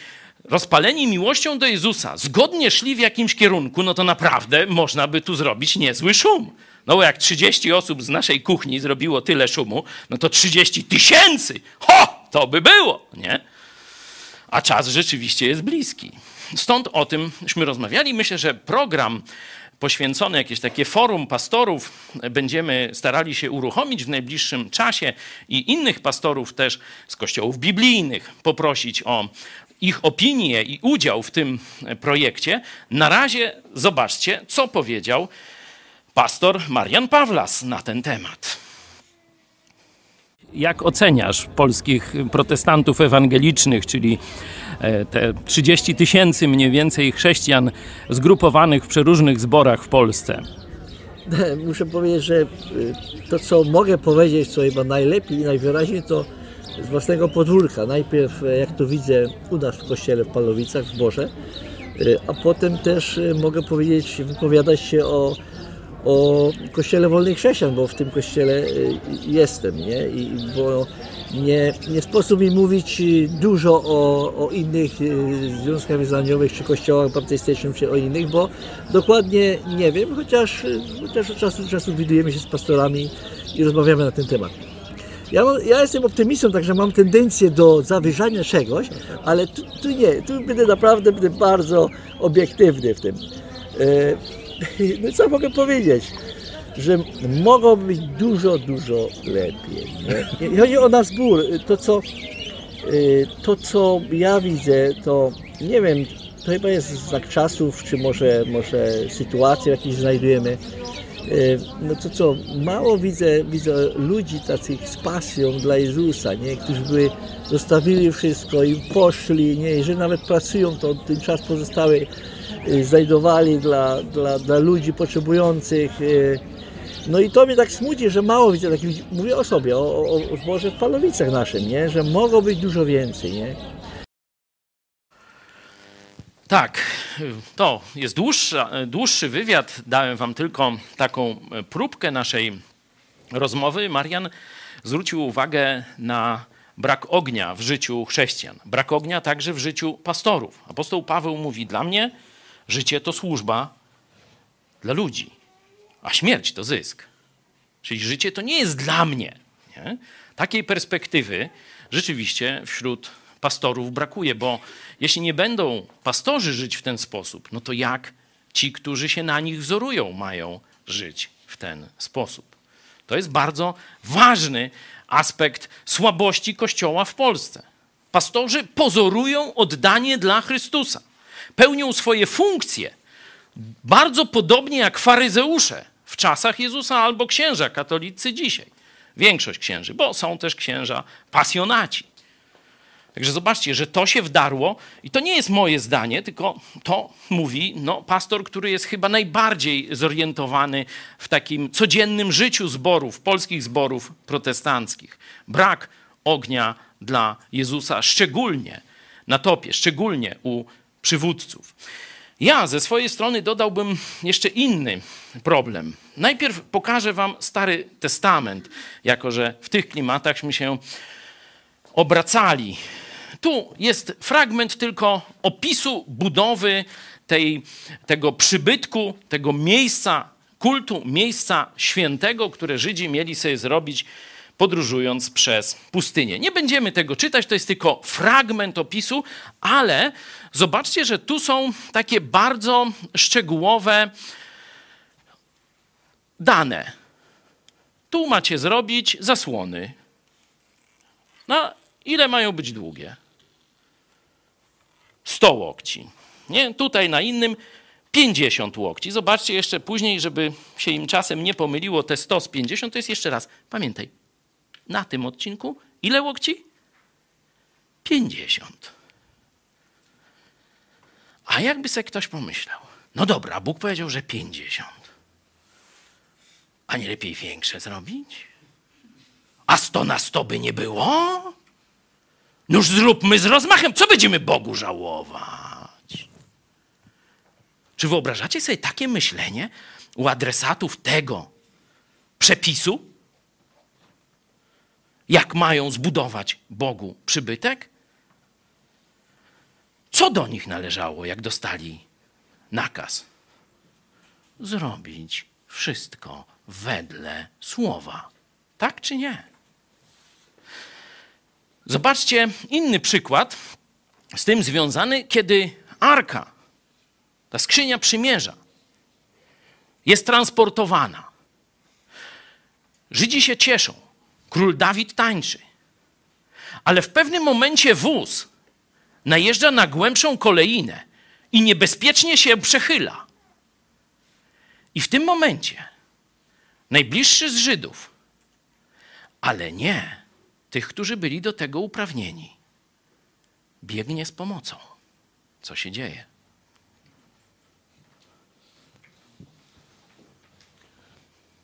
rozpaleni miłością do Jezusa, zgodnie szli w jakimś kierunku, no to naprawdę można by tu zrobić niezły szum. No bo jak 30 osób z naszej kuchni zrobiło tyle szumu, no to 30 tysięcy, ho, to by było, nie? A czas rzeczywiście jest bliski. Stąd o tymśmy rozmawiali. Myślę, że program poświęcony, jakieś takie forum pastorów będziemy starali się uruchomić w najbliższym czasie i innych pastorów też z kościołów biblijnych poprosić o ich opinię i udział w tym projekcie. Na razie zobaczcie, co powiedział pastor Marian Pawlas na ten temat. Jak oceniasz polskich protestantów ewangelicznych, czyli e, te 30 tysięcy mniej więcej chrześcijan zgrupowanych w przeróżnych zborach w Polsce? <laughs> Muszę powiedzieć, że y, to, co mogę powiedzieć, co chyba najlepiej i najwyraźniej, to z własnego podwórka. Najpierw, e, jak to widzę u nas w kościele w Palowicach, w Boże, e, a potem też e, mogę powiedzieć, wypowiadać się o, o Kościele Wolnych Chrześcijan, bo w tym kościele jestem, nie? I bo nie, nie sposób mi mówić dużo o, o innych związkach wyznaniowych, czy kościołach baptystycznych, czy o innych, bo dokładnie nie wiem, chociaż, chociaż od czasu do czasu widujemy się z pastorami i rozmawiamy na ten temat. Ja, ja jestem optymistą, także mam tendencję do zawyżania czegoś, ale tu, tu nie, tu będę naprawdę będę bardzo obiektywny w tym. E, <laughs> no co mogę powiedzieć? Że mogło być dużo, dużo lepiej. Nie? Nie chodzi o nasz ból. To co, e, to, co ja widzę, to nie wiem, to chyba jest znak czasów, czy może, może sytuacji, w jakiej znajdujemy. E, no to co, mało widzę, widzę ludzi takich z pasją dla Jezusa, nie? którzy by zostawili wszystko i poszli, nie? jeżeli nawet pracują, to ten czas pozostały e, znajdowali dla, dla, dla ludzi potrzebujących. e, No i to mnie tak smuci, że mało widzę takich. Mówię o sobie, o, o, o w Palowicach naszym, nie? że mogło być dużo więcej. Nie? Tak, to jest dłuższa, dłuższy wywiad. Dałem wam tylko taką próbkę naszej rozmowy. Marian zwrócił uwagę na brak ognia w życiu chrześcijan, brak ognia także w życiu pastorów. Apostoł Paweł mówi: Dla mnie życie to służba dla ludzi, a śmierć to zysk. Czyli życie to nie jest dla mnie. Nie? Takiej perspektywy rzeczywiście wśród pastorów brakuje, bo jeśli nie będą pastorzy żyć w ten sposób, no to jak ci, którzy się na nich wzorują, mają żyć w ten sposób? To jest bardzo ważny aspekt słabości Kościoła w Polsce. Pastorzy pozorują oddanie dla Chrystusa, pełnią swoje funkcje bardzo podobnie jak faryzeusze w czasach Jezusa albo księża katolicy dzisiaj. Większość księży, bo są też księża pasjonaci. Także zobaczcie, że to się wdarło i to nie jest moje zdanie, tylko to mówi no, pastor, który jest chyba najbardziej zorientowany w takim codziennym życiu zborów, polskich zborów protestanckich. Brak ognia dla Jezusa, szczególnie na topie, szczególnie u przywódców. Ja ze swojej strony dodałbym jeszcze inny problem. Najpierw pokażę Wam Stary Testament, jako że w tych klimatachśmy się obracali. Tu jest fragment tylko opisu budowy tej, tego przybytku, tego miejsca kultu, miejsca świętego, które Żydzi mieli sobie zrobić podróżując przez pustynię. Nie będziemy tego czytać, to jest tylko fragment opisu, ale zobaczcie, że tu są takie bardzo szczegółowe dane. Tu macie zrobić zasłony. No, ile mają być długie? 100 łokci. Nie? Tutaj na innym 50 łokci. Zobaczcie jeszcze później, żeby się im czasem nie pomyliło, te 100 z 50 to jest jeszcze raz. Pamiętaj, na tym odcinku ile łokci? 50. A jakby sobie ktoś pomyślał, no dobra, Bóg powiedział, że 50. A nie lepiej większe zrobić? A 100 na 100 by nie było? Noż zróbmy z rozmachem, co będziemy Bogu żałować? Czy wyobrażacie sobie takie myślenie u adresatów tego przepisu? Jak mają zbudować Bogu przybytek? Co do nich należało, jak dostali nakaz? Zrobić wszystko wedle słowa. Tak czy nie? Zobaczcie inny przykład z tym związany, kiedy arka, ta skrzynia przymierza, jest transportowana. Żydzi się cieszą. Król Dawid tańczy. Ale w pewnym momencie wóz najeżdża na głębszą koleinę i niebezpiecznie się przechyla. I w tym momencie najbliższy z Żydów, ale nie tych, którzy byli do tego uprawnieni, biegnie z pomocą. Co się dzieje?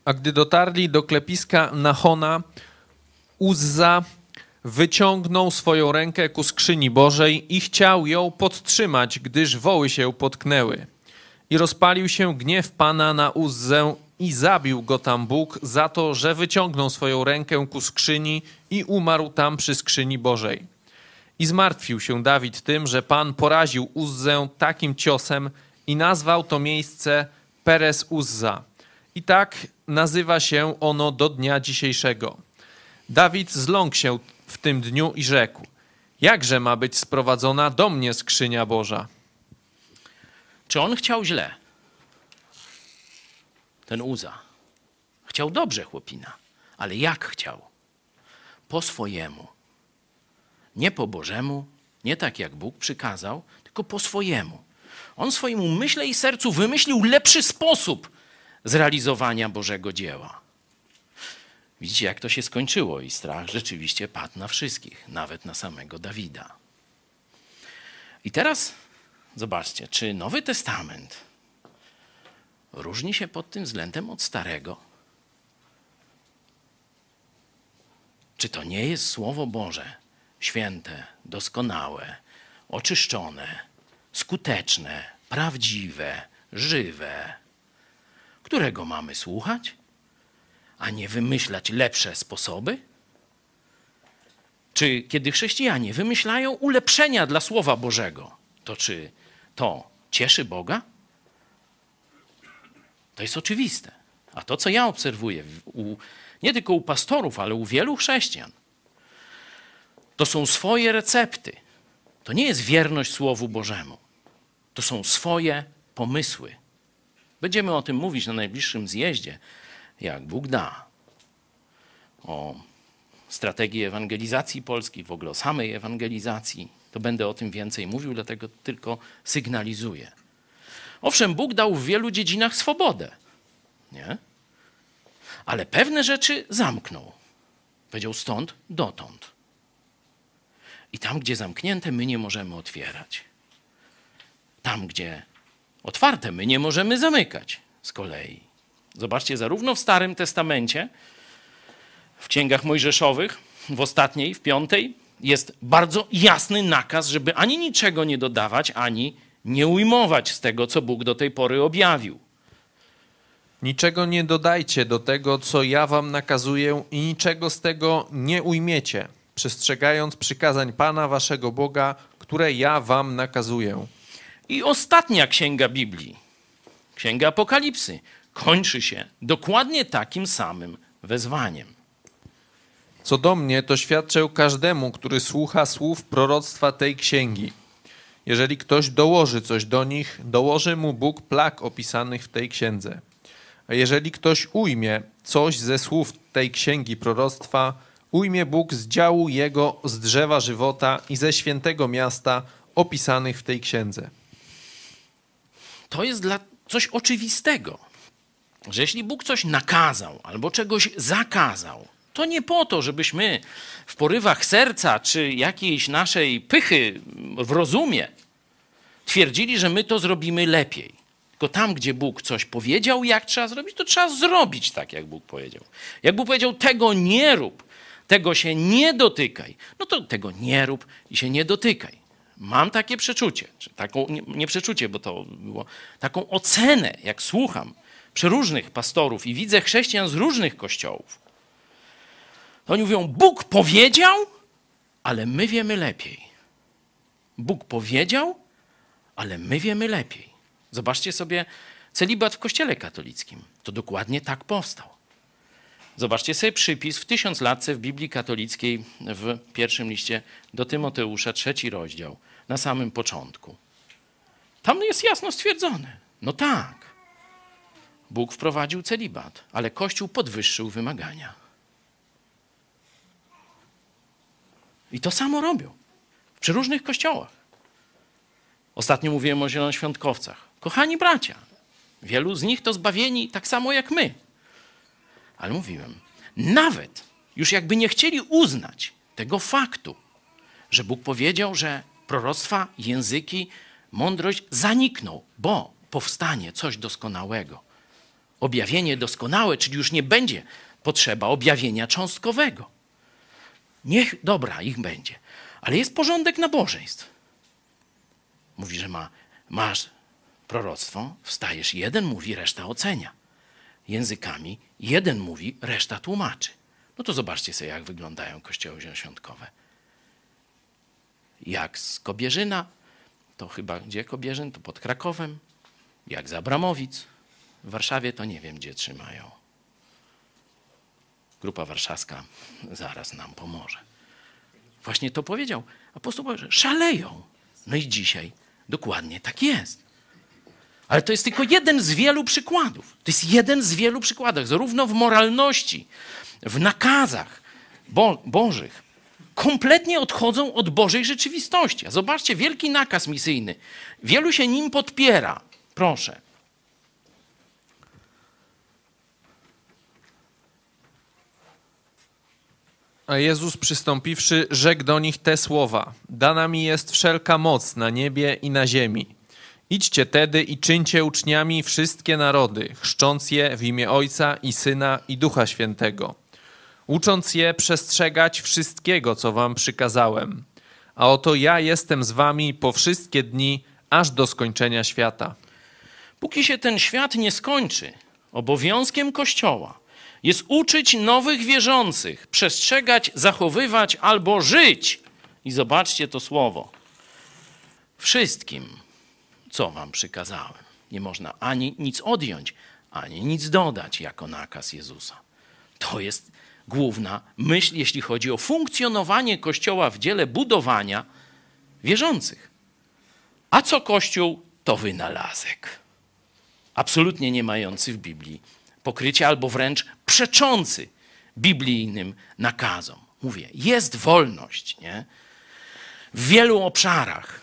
A gdy dotarli do klepiska Nachona, Uzza wyciągnął swoją rękę ku skrzyni Bożej i chciał ją podtrzymać, gdyż woły się potknęły. I rozpalił się gniew Pana na Uzzę i zabił go tam Bóg za to, że wyciągnął swoją rękę ku skrzyni i umarł tam przy skrzyni Bożej. I zmartwił się Dawid tym, że Pan poraził Uzzę takim ciosem i nazwał to miejsce Peres Uzza. I tak nazywa się ono do dnia dzisiejszego. Dawid zląkł się w tym dniu i rzekł: Jakże ma być sprowadzona do mnie skrzynia Boża? Czy on chciał źle? Ten Uza. Chciał dobrze, chłopina. Ale jak chciał? Po swojemu. Nie po Bożemu, nie tak jak Bóg przykazał, tylko po swojemu. On swoim umyśle i sercu wymyślił lepszy sposób zrealizowania Bożego dzieła. Widzicie, jak to się skończyło, i strach rzeczywiście padł na wszystkich, nawet na samego Dawida. I teraz zobaczcie, czy Nowy Testament różni się pod tym względem od Starego? Czy to nie jest Słowo Boże święte, doskonałe, oczyszczone, skuteczne, prawdziwe, żywe, którego mamy słuchać, a nie wymyślać lepsze sposoby? Czy kiedy chrześcijanie wymyślają ulepszenia dla Słowa Bożego, to czy to cieszy Boga? To jest oczywiste. A to, co ja obserwuję, u, nie tylko u pastorów, ale u wielu chrześcijan, to są swoje recepty. To nie jest wierność Słowu Bożemu. To są swoje pomysły. Będziemy o tym mówić na najbliższym zjeździe, jak Bóg da. O strategii ewangelizacji Polski, w ogóle o samej ewangelizacji. To będę o tym więcej mówił, dlatego tylko sygnalizuję. Owszem, Bóg dał w wielu dziedzinach swobodę, nie? Ale pewne rzeczy zamknął. Powiedział stąd dotąd. I tam, gdzie zamknięte, my nie możemy otwierać. Tam, gdzie otwarte, my nie możemy zamykać z kolei. Zobaczcie, zarówno w Starym Testamencie, w księgach mojżeszowych, w ostatniej, w piątej, jest bardzo jasny nakaz, żeby ani niczego nie dodawać, ani nie ujmować z tego, co Bóg do tej pory objawił. Niczego nie dodajcie do tego, co ja wam nakazuję, i niczego z tego nie ujmiecie, przestrzegając przykazań Pana waszego Boga, które ja wam nakazuję. I ostatnia księga Biblii, księga Apokalipsy, kończy się dokładnie takim samym wezwaniem. Co do mnie, to świadczę każdemu, który słucha słów proroctwa tej księgi. Jeżeli ktoś dołoży coś do nich, dołoży mu Bóg plag opisanych w tej księdze. A jeżeli ktoś ujmie coś ze słów tej księgi proroctwa, ujmie Bóg z działu jego z drzewa żywota i ze świętego miasta opisanych w tej księdze. To jest dla coś oczywistego, że jeśli Bóg coś nakazał albo czegoś zakazał, to nie po to, żebyśmy w porywach serca czy jakiejś naszej pychy w rozumie twierdzili, że my to zrobimy lepiej. Tylko tam, gdzie Bóg coś powiedział, jak trzeba zrobić, to trzeba zrobić tak, jak Bóg powiedział. Jak Bóg powiedział, tego nie rób, tego się nie dotykaj, no to tego nie rób i się nie dotykaj. Mam takie przeczucie, czy taką, nie, nie przeczucie, bo to było, taką ocenę, jak słucham przeróżnych pastorów i widzę chrześcijan z różnych kościołów. Oni mówią, Bóg powiedział, ale my wiemy lepiej. Bóg powiedział, ale my wiemy lepiej. Zobaczcie sobie celibat w Kościele katolickim. To dokładnie tak powstał. Zobaczcie sobie przypis w tysiąc latce w Biblii katolickiej w pierwszym liście do Tymoteusza, trzeci rozdział, na samym początku. Tam jest jasno stwierdzone. No tak. Bóg wprowadził celibat, ale Kościół podwyższył wymagania. I to samo robią w przeróżnych kościołach. Ostatnio mówiłem o zielonoświątkowcach. Kochani bracia, wielu z nich to zbawieni tak samo jak my. Ale mówiłem, nawet już jakby nie chcieli uznać tego faktu, że Bóg powiedział, że proroctwa, języki, mądrość zanikną, bo powstanie coś doskonałego. Objawienie doskonałe, czyli już nie będzie potrzeba objawienia cząstkowego. Niech, dobra, ich będzie. Ale jest porządek nabożeństw. Mówi, że ma, masz proroctwo, wstajesz jeden, mówi, reszta ocenia. językami. Jeden mówi, reszta tłumaczy. No to zobaczcie sobie, jak wyglądają kościoły zielonoświątkowe. Jak z Kobierzyna, to chyba gdzie Kobierzyn? To pod Krakowem. Jak z Abramowic. W Warszawie to nie wiem, gdzie trzymają. Grupa warszawska zaraz nam pomoże. Właśnie to powiedział apostoł że szaleją. No i dzisiaj dokładnie tak jest. Ale to jest tylko jeden z wielu przykładów. To jest jeden z wielu przykładów, zarówno w moralności, w nakazach bo bożych. Kompletnie odchodzą od Bożej rzeczywistości. A zobaczcie, wielki nakaz misyjny. Wielu się nim podpiera. Proszę. A Jezus przystąpiwszy, rzekł do nich te słowa: Dana mi jest wszelka moc na niebie i na ziemi. Idźcie tedy i czyńcie uczniami wszystkie narody, chrzcząc je w imię Ojca i Syna i Ducha Świętego, ucząc je przestrzegać wszystkiego, co wam przykazałem. A oto ja jestem z wami po wszystkie dni, aż do skończenia świata. Póki się ten świat nie skończy, obowiązkiem Kościoła jest uczyć nowych wierzących, przestrzegać, zachowywać albo żyć. I zobaczcie to słowo. Wszystkim, co wam przykazałem. Nie można ani nic odjąć, ani nic dodać jako nakaz Jezusa. To jest główna myśl, jeśli chodzi o funkcjonowanie Kościoła w dziele budowania wierzących. A co Kościół? To wynalazek. Absolutnie nie mający w Biblii pokrycia, albo wręcz przeczący biblijnym nakazom. Mówię, jest wolność nie? w wielu obszarach.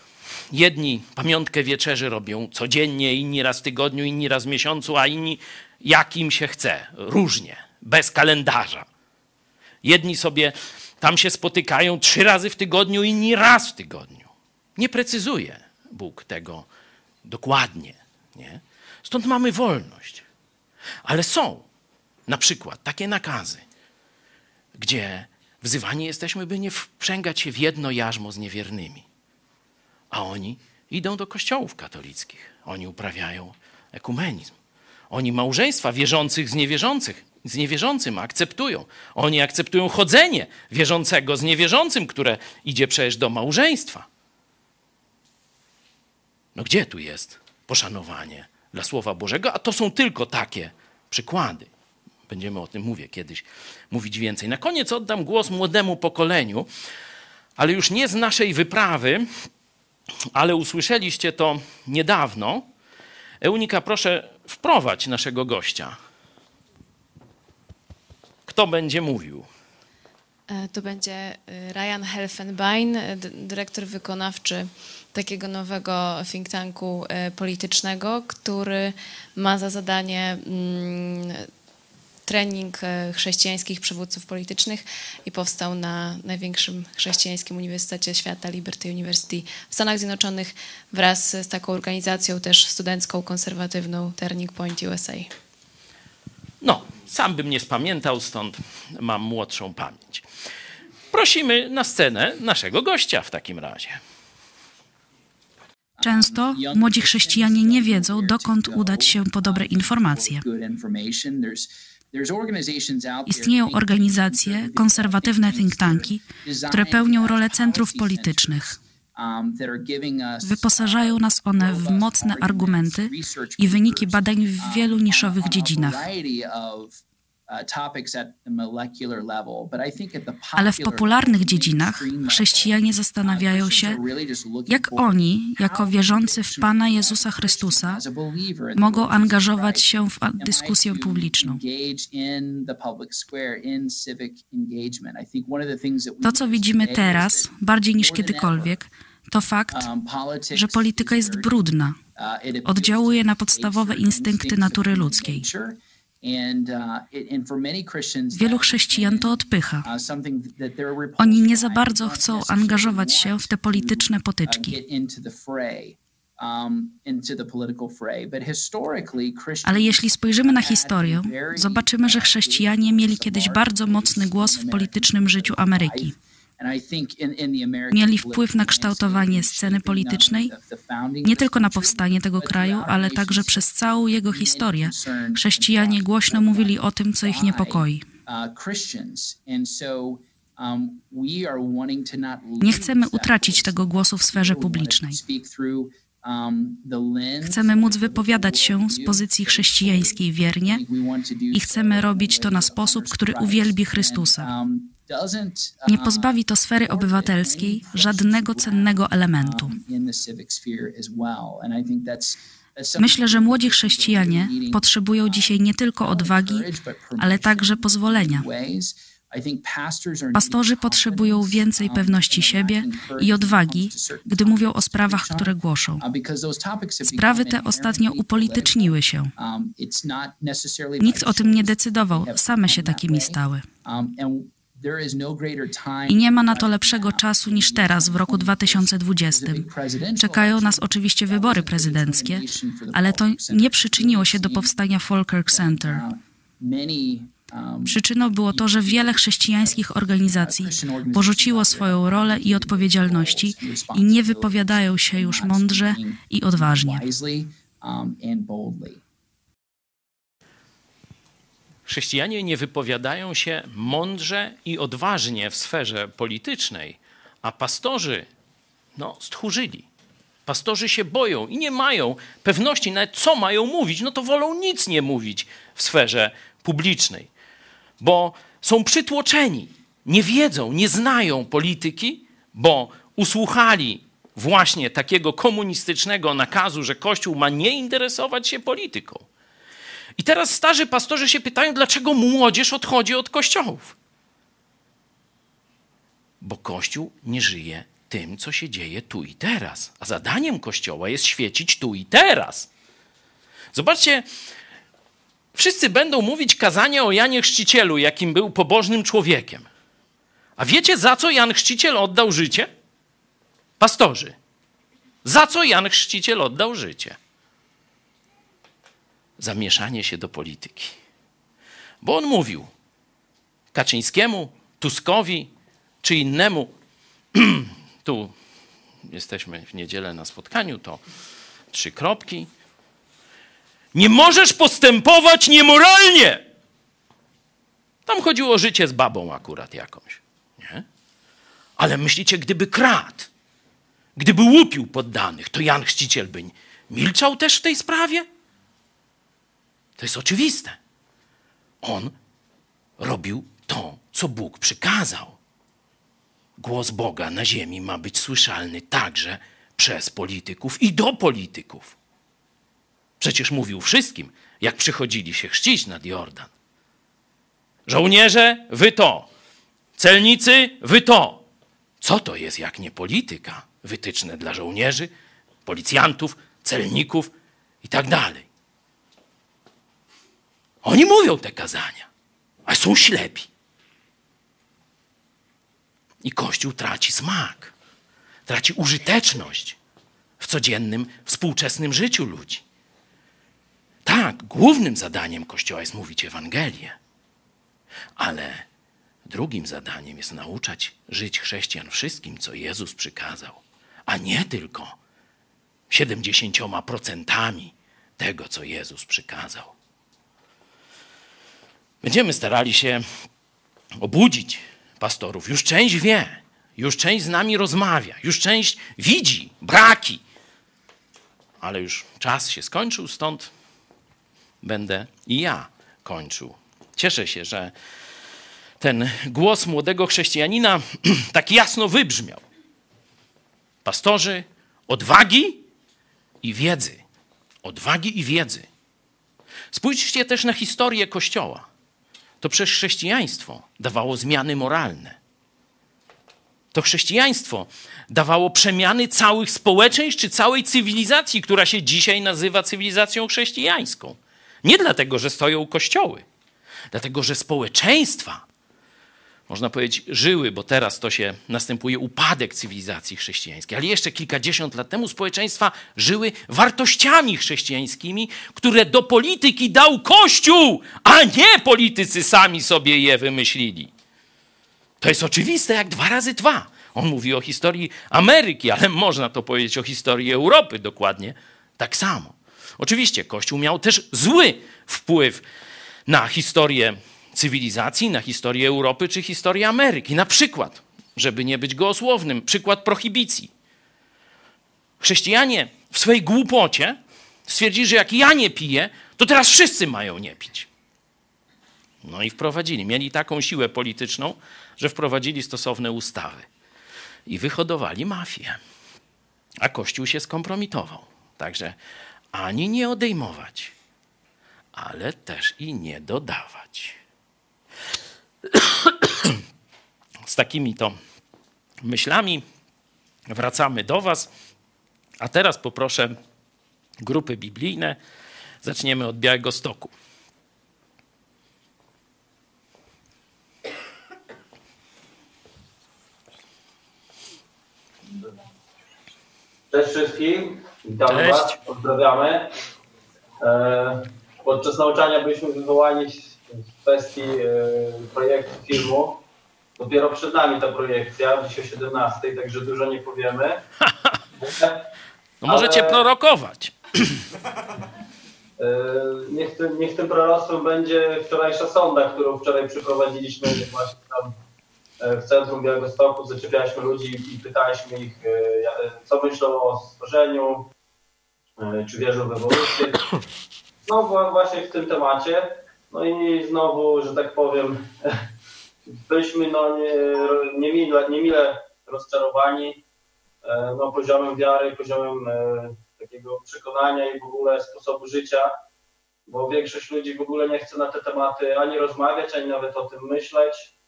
Jedni pamiątkę wieczerzy robią codziennie, inni raz w tygodniu, inni raz w miesiącu, a inni jak im się chce, różnie, bez kalendarza. Jedni sobie tam się spotykają trzy razy w tygodniu, inni raz w tygodniu. Nie precyzuje Bóg tego dokładnie. Nie? Stąd mamy wolność. Ale są na przykład takie nakazy, gdzie wzywani jesteśmy, by nie wprzęgać się w jedno jarzmo z niewiernymi. A oni idą do kościołów katolickich. Oni uprawiają ekumenizm. Oni małżeństwa wierzących z niewierzących, z niewierzącym akceptują. Oni akceptują chodzenie wierzącego z niewierzącym, które idzie przecież do małżeństwa. No gdzie tu jest poszanowanie dla Słowa Bożego? A to są tylko takie przykłady. Będziemy o tym mówię kiedyś mówić więcej. Na koniec oddam głos młodemu pokoleniu, ale już nie z naszej wyprawy, ale usłyszeliście to niedawno. Eunika, proszę wprowadź naszego gościa. Kto będzie mówił? E, to będzie e, Ryan Helfenbein, dyrektor wykonawczy takiego nowego think tanku politycznego, który ma za zadanie mm, trening chrześcijańskich przywódców politycznych i powstał na największym chrześcijańskim uniwersytecie świata, Liberty University w Stanach Zjednoczonych wraz z taką organizacją też studencką, konserwatywną Turning Point USA. No, sam bym nie spamiętał, stąd mam młodszą pamięć. Prosimy na scenę naszego gościa w takim razie. Często młodzi chrześcijanie nie wiedzą, dokąd udać się po dobre informacje. Istnieją organizacje, konserwatywne think tanki, które pełnią rolę centrów politycznych. Wyposażają nas one w mocne argumenty i wyniki badań w wielu niszowych dziedzinach. Ale w popularnych dziedzinach chrześcijanie zastanawiają się, jak oni, jako wierzący w Pana Jezusa Chrystusa, mogą angażować się w dyskusję publiczną. To, co widzimy teraz, bardziej niż kiedykolwiek, to fakt, że polityka jest brudna, oddziałuje na podstawowe instynkty natury ludzkiej. Wielu chrześcijan to odpycha. Oni nie za bardzo chcą angażować się w te polityczne potyczki. Ale jeśli spojrzymy na historię, zobaczymy, że chrześcijanie mieli kiedyś bardzo mocny głos w politycznym życiu Ameryki. Mieli wpływ na kształtowanie sceny politycznej, nie tylko na powstanie tego kraju, ale także przez całą jego historię. Chrześcijanie głośno mówili o tym, co ich niepokoi. Nie chcemy utracić tego głosu w sferze publicznej. Chcemy móc wypowiadać się z pozycji chrześcijańskiej wiernie i chcemy robić to na sposób, który uwielbi Chrystusa. Nie pozbawi to sfery obywatelskiej żadnego cennego elementu. Myślę, że młodzi chrześcijanie potrzebują dzisiaj nie tylko odwagi, ale także pozwolenia. Pastorzy potrzebują więcej pewności siebie i odwagi, gdy mówią o sprawach, które głoszą. Sprawy te ostatnio upolityczniły się. Nikt o tym nie decydował, same się takimi stały. I nie ma na to lepszego czasu niż teraz, w roku 2020. Czekają nas oczywiście wybory prezydenckie, ale to nie przyczyniło się do powstania Falkirk Center. Przyczyną było to, że wiele chrześcijańskich organizacji porzuciło swoją rolę i odpowiedzialności i nie wypowiadają się już mądrze i odważnie. Chrześcijanie nie wypowiadają się mądrze i odważnie w sferze politycznej, a pastorzy no, stchórzyli. Pastorzy się boją i nie mają pewności nawet co mają mówić, no to wolą nic nie mówić w sferze publicznej, bo są przytłoczeni, nie wiedzą, nie znają polityki, bo usłuchali właśnie takiego komunistycznego nakazu, że Kościół ma nie interesować się polityką. I teraz starzy pastorzy się pytają, dlaczego młodzież odchodzi od kościołów. Bo Kościół nie żyje tym, co się dzieje tu i teraz. A zadaniem Kościoła jest świecić tu i teraz. Zobaczcie, wszyscy będą mówić kazania o Janie Chrzcicielu, jakim był pobożnym człowiekiem. A wiecie, za co Jan Chrzciciel oddał życie? Pastorzy. Za co Jan Chrzciciel oddał życie? zamieszanie się do polityki. Bo on mówił Kaczyńskiemu, Tuskowi czy innemu, <clears throat> tu jesteśmy w niedzielę na spotkaniu, to trzy kropki. Nie możesz postępować niemoralnie. Tam chodziło o życie z babą akurat jakąś. Nie? Ale myślicie, gdyby kradł, gdyby łupił poddanych, to Jan Chrzciciel by milczał też w tej sprawie? To jest oczywiste. On robił to, co Bóg przykazał. Głos Boga na ziemi ma być słyszalny także przez polityków i do polityków. Przecież mówił wszystkim, jak przychodzili się chrzcić nad Jordan. Żołnierze, wy to. Celnicy, wy to. Co to jest jak nie polityka? Wytyczne dla żołnierzy, policjantów, celników i tak dalej. Oni mówią te kazania, a są ślepi. I Kościół traci smak, traci użyteczność w codziennym, współczesnym życiu ludzi. Tak, głównym zadaniem Kościoła jest mówić Ewangelię, ale drugim zadaniem jest nauczać żyć chrześcijan wszystkim, co Jezus przykazał, a nie tylko 70% tego, co Jezus przykazał. Będziemy starali się obudzić pastorów. Już część wie, już część z nami rozmawia, już część widzi braki, ale już czas się skończył, stąd będę i ja kończył. Cieszę się, że ten głos młodego chrześcijanina <clears throat> tak jasno wybrzmiał. Pastorzy odwagi i wiedzy. Odwagi i wiedzy. Spójrzcie też na historię Kościoła to przez chrześcijaństwo dawało zmiany moralne. To chrześcijaństwo dawało przemiany całych społeczeństw czy całej cywilizacji, która się dzisiaj nazywa cywilizacją chrześcijańską. Nie dlatego, że stoją kościoły, dlatego, że społeczeństwa można powiedzieć, żyły, bo teraz to się następuje upadek cywilizacji chrześcijańskiej, ale jeszcze kilkadziesiąt lat temu społeczeństwa żyły wartościami chrześcijańskimi, które do polityki dał Kościół, a nie politycy sami sobie je wymyślili. To jest oczywiste jak dwa razy dwa. On mówi o historii Ameryki, ale można to powiedzieć o historii Europy dokładnie tak samo. Oczywiście Kościół miał też zły wpływ na historię cywilizacji, na historię Europy czy historię Ameryki. Na przykład, żeby nie być gołosłownym, przykład prohibicji. Chrześcijanie w swojej głupocie stwierdzili, że jak ja nie piję, to teraz wszyscy mają nie pić. No i wprowadzili. Mieli taką siłę polityczną, że wprowadzili stosowne ustawy i wyhodowali mafię. A Kościół się skompromitował. Także ani nie odejmować, ale też i nie dodawać. <clears throat> Z takimi to myślami wracamy do Was. A teraz poproszę grupy biblijne. Zaczniemy od Białego Stoku. Cześć wszystkim, witamy Cześć. Was, pozdrawiamy. E, podczas nauczania byliśmy wywołani w kwestii e, projektu filmu. Dopiero przed nami ta projekcja, dziś o 17, także dużo nie powiemy. <laughs> No możecie Ale- prorokować. E, niech, tym, niech tym proroctwem będzie wczorajsza sonda, którą wczoraj przeprowadziliśmy właśnie tam w centrum Białegostoku. Zaczepialiśmy ludzi i pytaliśmy ich, co myślą o stworzeniu, czy wierzą w ewolucję. No właśnie w tym temacie. No i znowu, że tak powiem, <laughs> byliśmy no, nie, niemile, niemile rozczarowani e, no, poziomem wiary, poziomem e, takiego przekonania i w ogóle sposobu życia, bo większość ludzi w ogóle nie chce na te tematy ani rozmawiać, ani nawet o tym myśleć.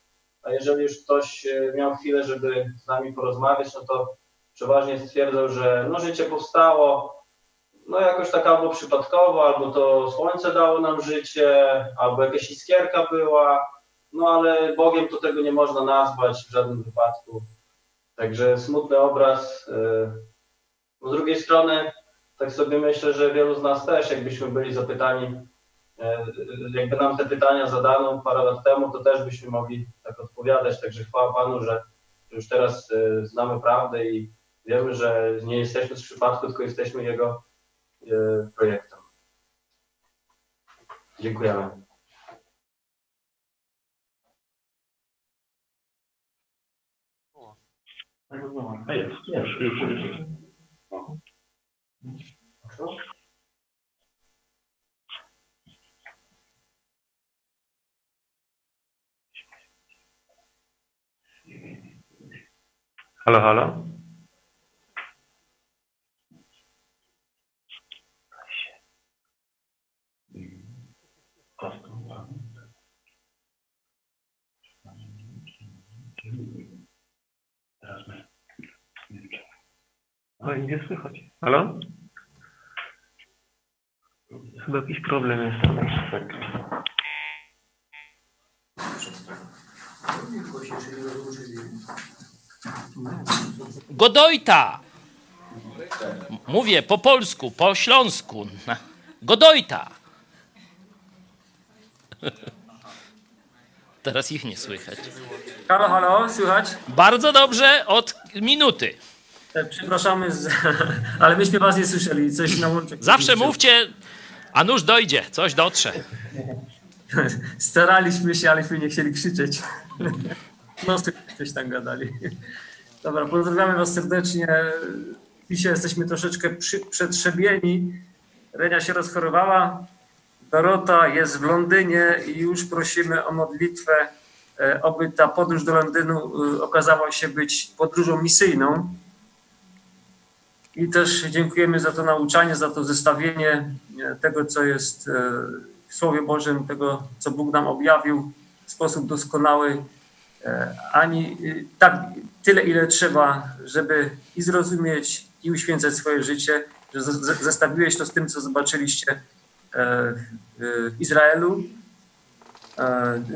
A jeżeli już ktoś e, miał chwilę, żeby z nami porozmawiać, no to przeważnie stwierdzał, że no, życie powstało no jakoś tak albo przypadkowo, albo to słońce dało nam życie, albo jakaś iskierka była, no ale Bogiem to tego nie można nazwać w żadnym wypadku. Także smutny obraz. e, no, Z drugiej strony, tak sobie myślę, że wielu z nas też, jakbyśmy byli zapytani, e, jakby nam te pytania zadano parę lat temu, to też byśmy mogli tak odpowiadać. Także chwała Panu, że już teraz e, znamy prawdę i wiemy, że nie jesteśmy z przypadku, tylko jesteśmy Jego e, projektem. Dziękujemy. Halo, halo? Oj, nie słychać. Halo? Chyba jakiś problem jest. Tak. Godojta! Mówię po polsku, po śląsku. Godojta! Teraz ich nie słychać. Halo, halo, słychać? Bardzo dobrze od minuty. E, Przepraszamy, z... <laughs> ale myśmy was nie słyszeli. Coś na łączek. Zawsze mówcie, a nuż dojdzie, coś dotrze. <laughs> Staraliśmy się, aleśmy nie chcieli krzyczeć. <laughs> No, coś tam gadali. Dobra, pozdrawiamy was serdecznie. Dzisiaj jesteśmy troszeczkę przy, przetrzebieni. Renia się rozchorowała. Dorota jest w Londynie i już prosimy o modlitwę, e, oby ta podróż do Londynu e, okazała się być podróżą misyjną. I też dziękujemy za to nauczanie, za to zestawienie e, tego, co jest e, w Słowie Bożym, tego, co Bóg nam objawił w sposób doskonały. E, Ani tak tyle, ile trzeba, żeby i zrozumieć, i uświęcać swoje życie, że zestawiłeś to z tym, co zobaczyliście w Izraelu.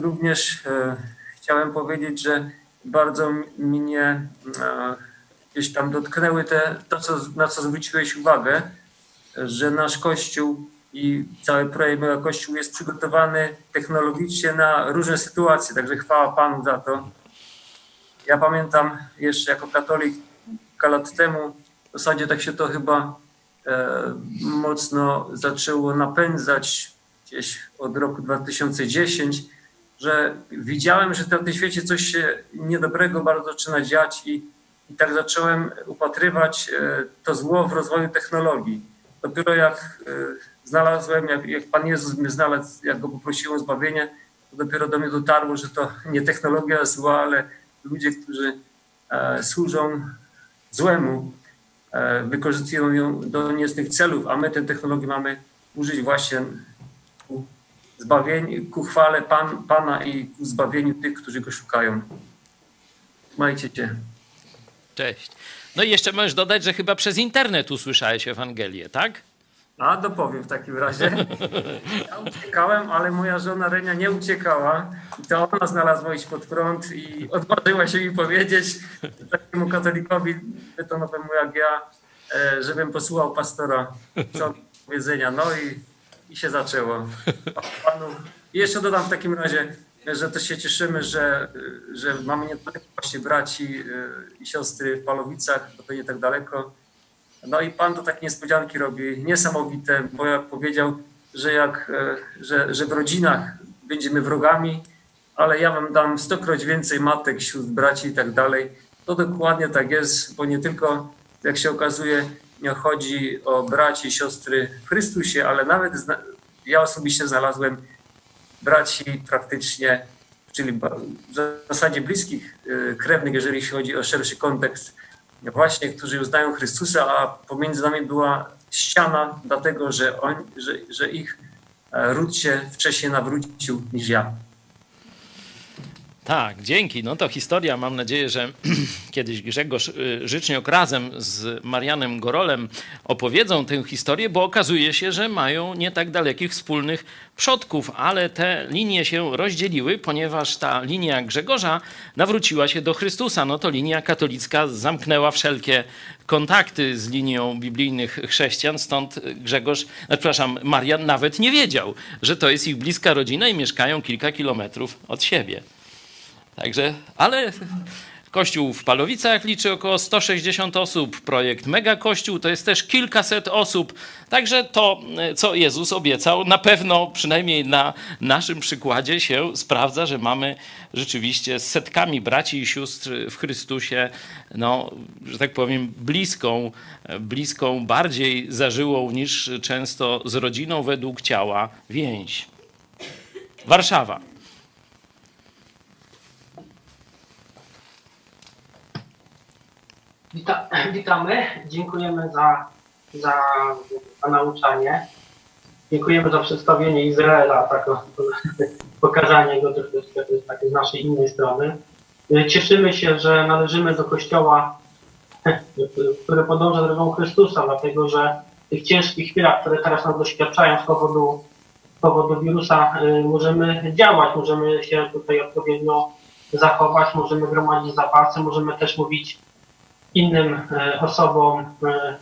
Również chciałem powiedzieć, że bardzo mnie gdzieś tam dotknęły te, to, co, na co zwróciłeś uwagę, że nasz Kościół i cały projekt Mega Kościół jest przygotowany technologicznie na różne sytuacje, także chwała Panu za to. Ja pamiętam jeszcze jako katolik kilka lat temu, w zasadzie tak się to chyba e, mocno zaczęło napędzać gdzieś od roku 2010, że widziałem, że na tym świecie coś się niedobrego bardzo zaczyna dziać i, i tak zacząłem upatrywać e, to zło w rozwoju technologii. Dopiero jak e, znalazłem, jak, jak Pan Jezus mnie znalazł, jak Go poprosiłem o zbawienie, to dopiero do mnie dotarło, że to nie technologia zła, ale ludzie, którzy e, służą złemu, e, wykorzystują ją do niecnych celów, a my tę technologię mamy użyć właśnie ku zbawieniu, ku chwale Pan, Pana i ku zbawieniu tych, którzy Go szukają. Majcie Cię. Cześć. No i jeszcze możesz dodać, że chyba przez internet usłyszałeś Ewangelię, tak? A dopowiem w takim razie. Ja uciekałem, ale moja żona Renia nie uciekała. I to ona znalazła iść pod prąd i odważyła się mi powiedzieć takiemu katolikowi betonowemu jak ja, e, żebym posłuchał pastora co powiedzenia. No i, i się zaczęło. Panu. I jeszcze dodam w takim razie, że też się cieszymy, że, że mamy nie tylko właśnie braci e, i siostry w Palowicach, bo to nie tak daleko, no i pan to takie niespodzianki robi, niesamowite, bo jak powiedział, że, jak, e, że, że w rodzinach będziemy wrogami, ale ja wam dam stokroć więcej matek wśród braci i tak dalej. To dokładnie tak jest, bo nie tylko, jak się okazuje, nie chodzi o braci i siostry w Chrystusie, ale nawet ja osobiście znalazłem braci praktycznie, czyli w zasadzie bliskich e, krewnych, jeżeli chodzi o szerszy kontekst właśnie, którzy uznają Chrystusa, a pomiędzy nami była ściana, dlatego że, on, że, że ich e, ród się wcześniej nawrócił niż ja. Tak, dzięki. No to historia. Mam nadzieję, że <clears throat> kiedyś Grzegorz y, Życzniok razem z Marianem Gorolem opowiedzą tę historię, bo okazuje się, że mają nie tak dalekich wspólnych przodków, ale te linie się rozdzieliły, ponieważ ta linia Grzegorza nawróciła się do Chrystusa. No to linia katolicka zamknęła wszelkie kontakty z linią biblijnych chrześcijan, stąd Grzegorz, no, przepraszam, Marian nawet nie wiedział, że to jest ich bliska rodzina i mieszkają kilka kilometrów od siebie. Także, ale Kościół w Palowicach liczy około 160 osób. Projekt Mega Kościół to jest też kilkaset osób. Także to, co Jezus obiecał, na pewno przynajmniej na naszym przykładzie się sprawdza, że mamy rzeczywiście z setkami braci i sióstr w Chrystusie, no, że tak powiem, bliską, bliską, bardziej zażyłą niż często z rodziną według ciała więź. Warszawa. Wita, <clears throat> witamy, dziękujemy za, za, za nauczanie. Dziękujemy za przedstawienie Izraela, tak, <laughs> pokazanie go troszeczkę tak z naszej innej strony. Cieszymy się, że należymy do Kościoła, <laughs> który podąża drogą Chrystusa, dlatego że w tych ciężkich chwilach, które teraz nas doświadczają z powodu, z powodu wirusa, y, możemy działać, możemy się tutaj odpowiednio zachować, możemy gromadzić zapasy, możemy też mówić innym e, osobom, e,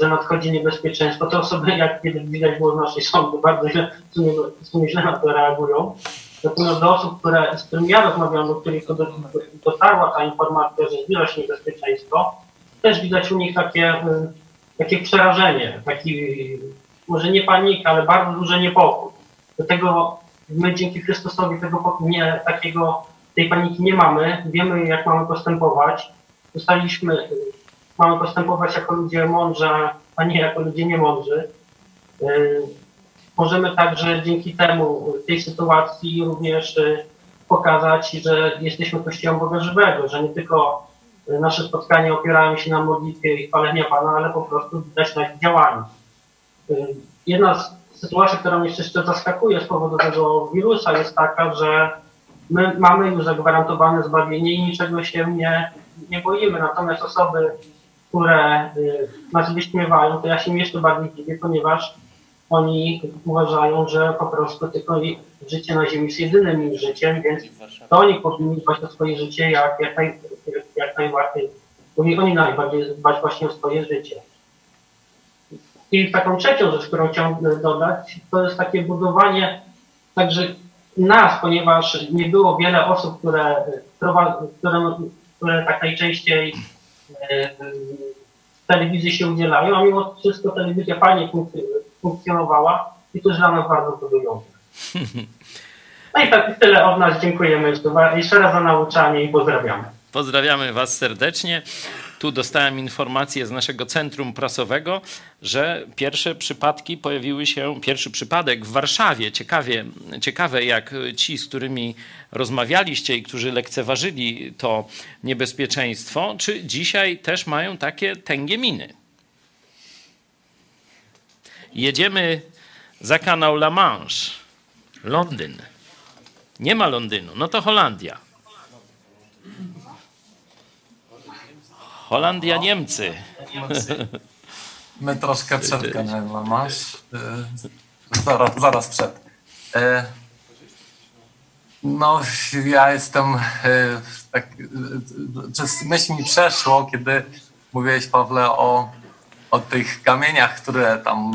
że nadchodzi niebezpieczeństwo. Te osoby, jak widać było w naszej sądzie, bardzo źle, w sumie źle na to reagują. Natomiast do osób, które, z którymi ja rozmawiam, do których dotarła ta informacja, że zbliża się niebezpieczeństwo, też widać u nich takie, e, takie przerażenie, taki, może nie panika, ale bardzo duży niepokój. Dlatego my dzięki Chrystusowi tego nie, takiego, tej paniki nie mamy, wiemy jak mamy postępować zostaliśmy, mamy postępować jako ludzie mądrzy, a nie jako ludzie niemądrzy. Y, możemy także dzięki temu, tej sytuacji również y, pokazać, że jesteśmy Kościołem Boga Żywego, że nie tylko nasze spotkania opierają się na modlitwie i chwalenia Pana, ale po prostu widać na ich działaniu. Y, jedna z sytuacji, która mnie jeszcze zaskakuje z powodu tego wirusa jest taka, że my mamy już zagwarantowane zbawienie i niczego się nie nie boimy, natomiast osoby, które y, nas wyśmiewają, to ja się jeszcze bardziej dziwię, ponieważ oni uważają, że po prostu tylko życie na ziemi jest jedynym ich życiem, więc to oni powinni dbać o swoje życie jak, jak, naj, jak najbardziej, powinni oni najbardziej dbać właśnie o swoje życie. I taką trzecią rzecz, którą chciałem dodać, to jest takie budowanie także nas, ponieważ nie było wiele osób, które, które które tak najczęściej e, w telewizji się udzielają, a mimo wszystko telewizja fajnie funkcjonowała i to jest dla nas bardzo zobowiązujące. No i tak tyle od nas. Dziękujemy jeszcze raz za nauczanie i pozdrawiamy. Pozdrawiamy Was serdecznie. Tu dostałem informację z naszego centrum prasowego, że pierwsze przypadki pojawiły się, pierwszy przypadek w Warszawie. Ciekawie, ciekawe, jak ci, z którymi rozmawialiście i którzy lekceważyli to niebezpieczeństwo, czy dzisiaj też mają takie tęgie miny. Jedziemy za kanał La Manche, Londyn. Nie ma Londynu, no to Holandia. Holandia, Niemcy. My troszkę przed masz. Zaraz, zaraz przed. E, no, ja jestem. E, tak, przez myśl mi przeszło, kiedy mówiłeś, Pawle, o, o tych kamieniach, które tam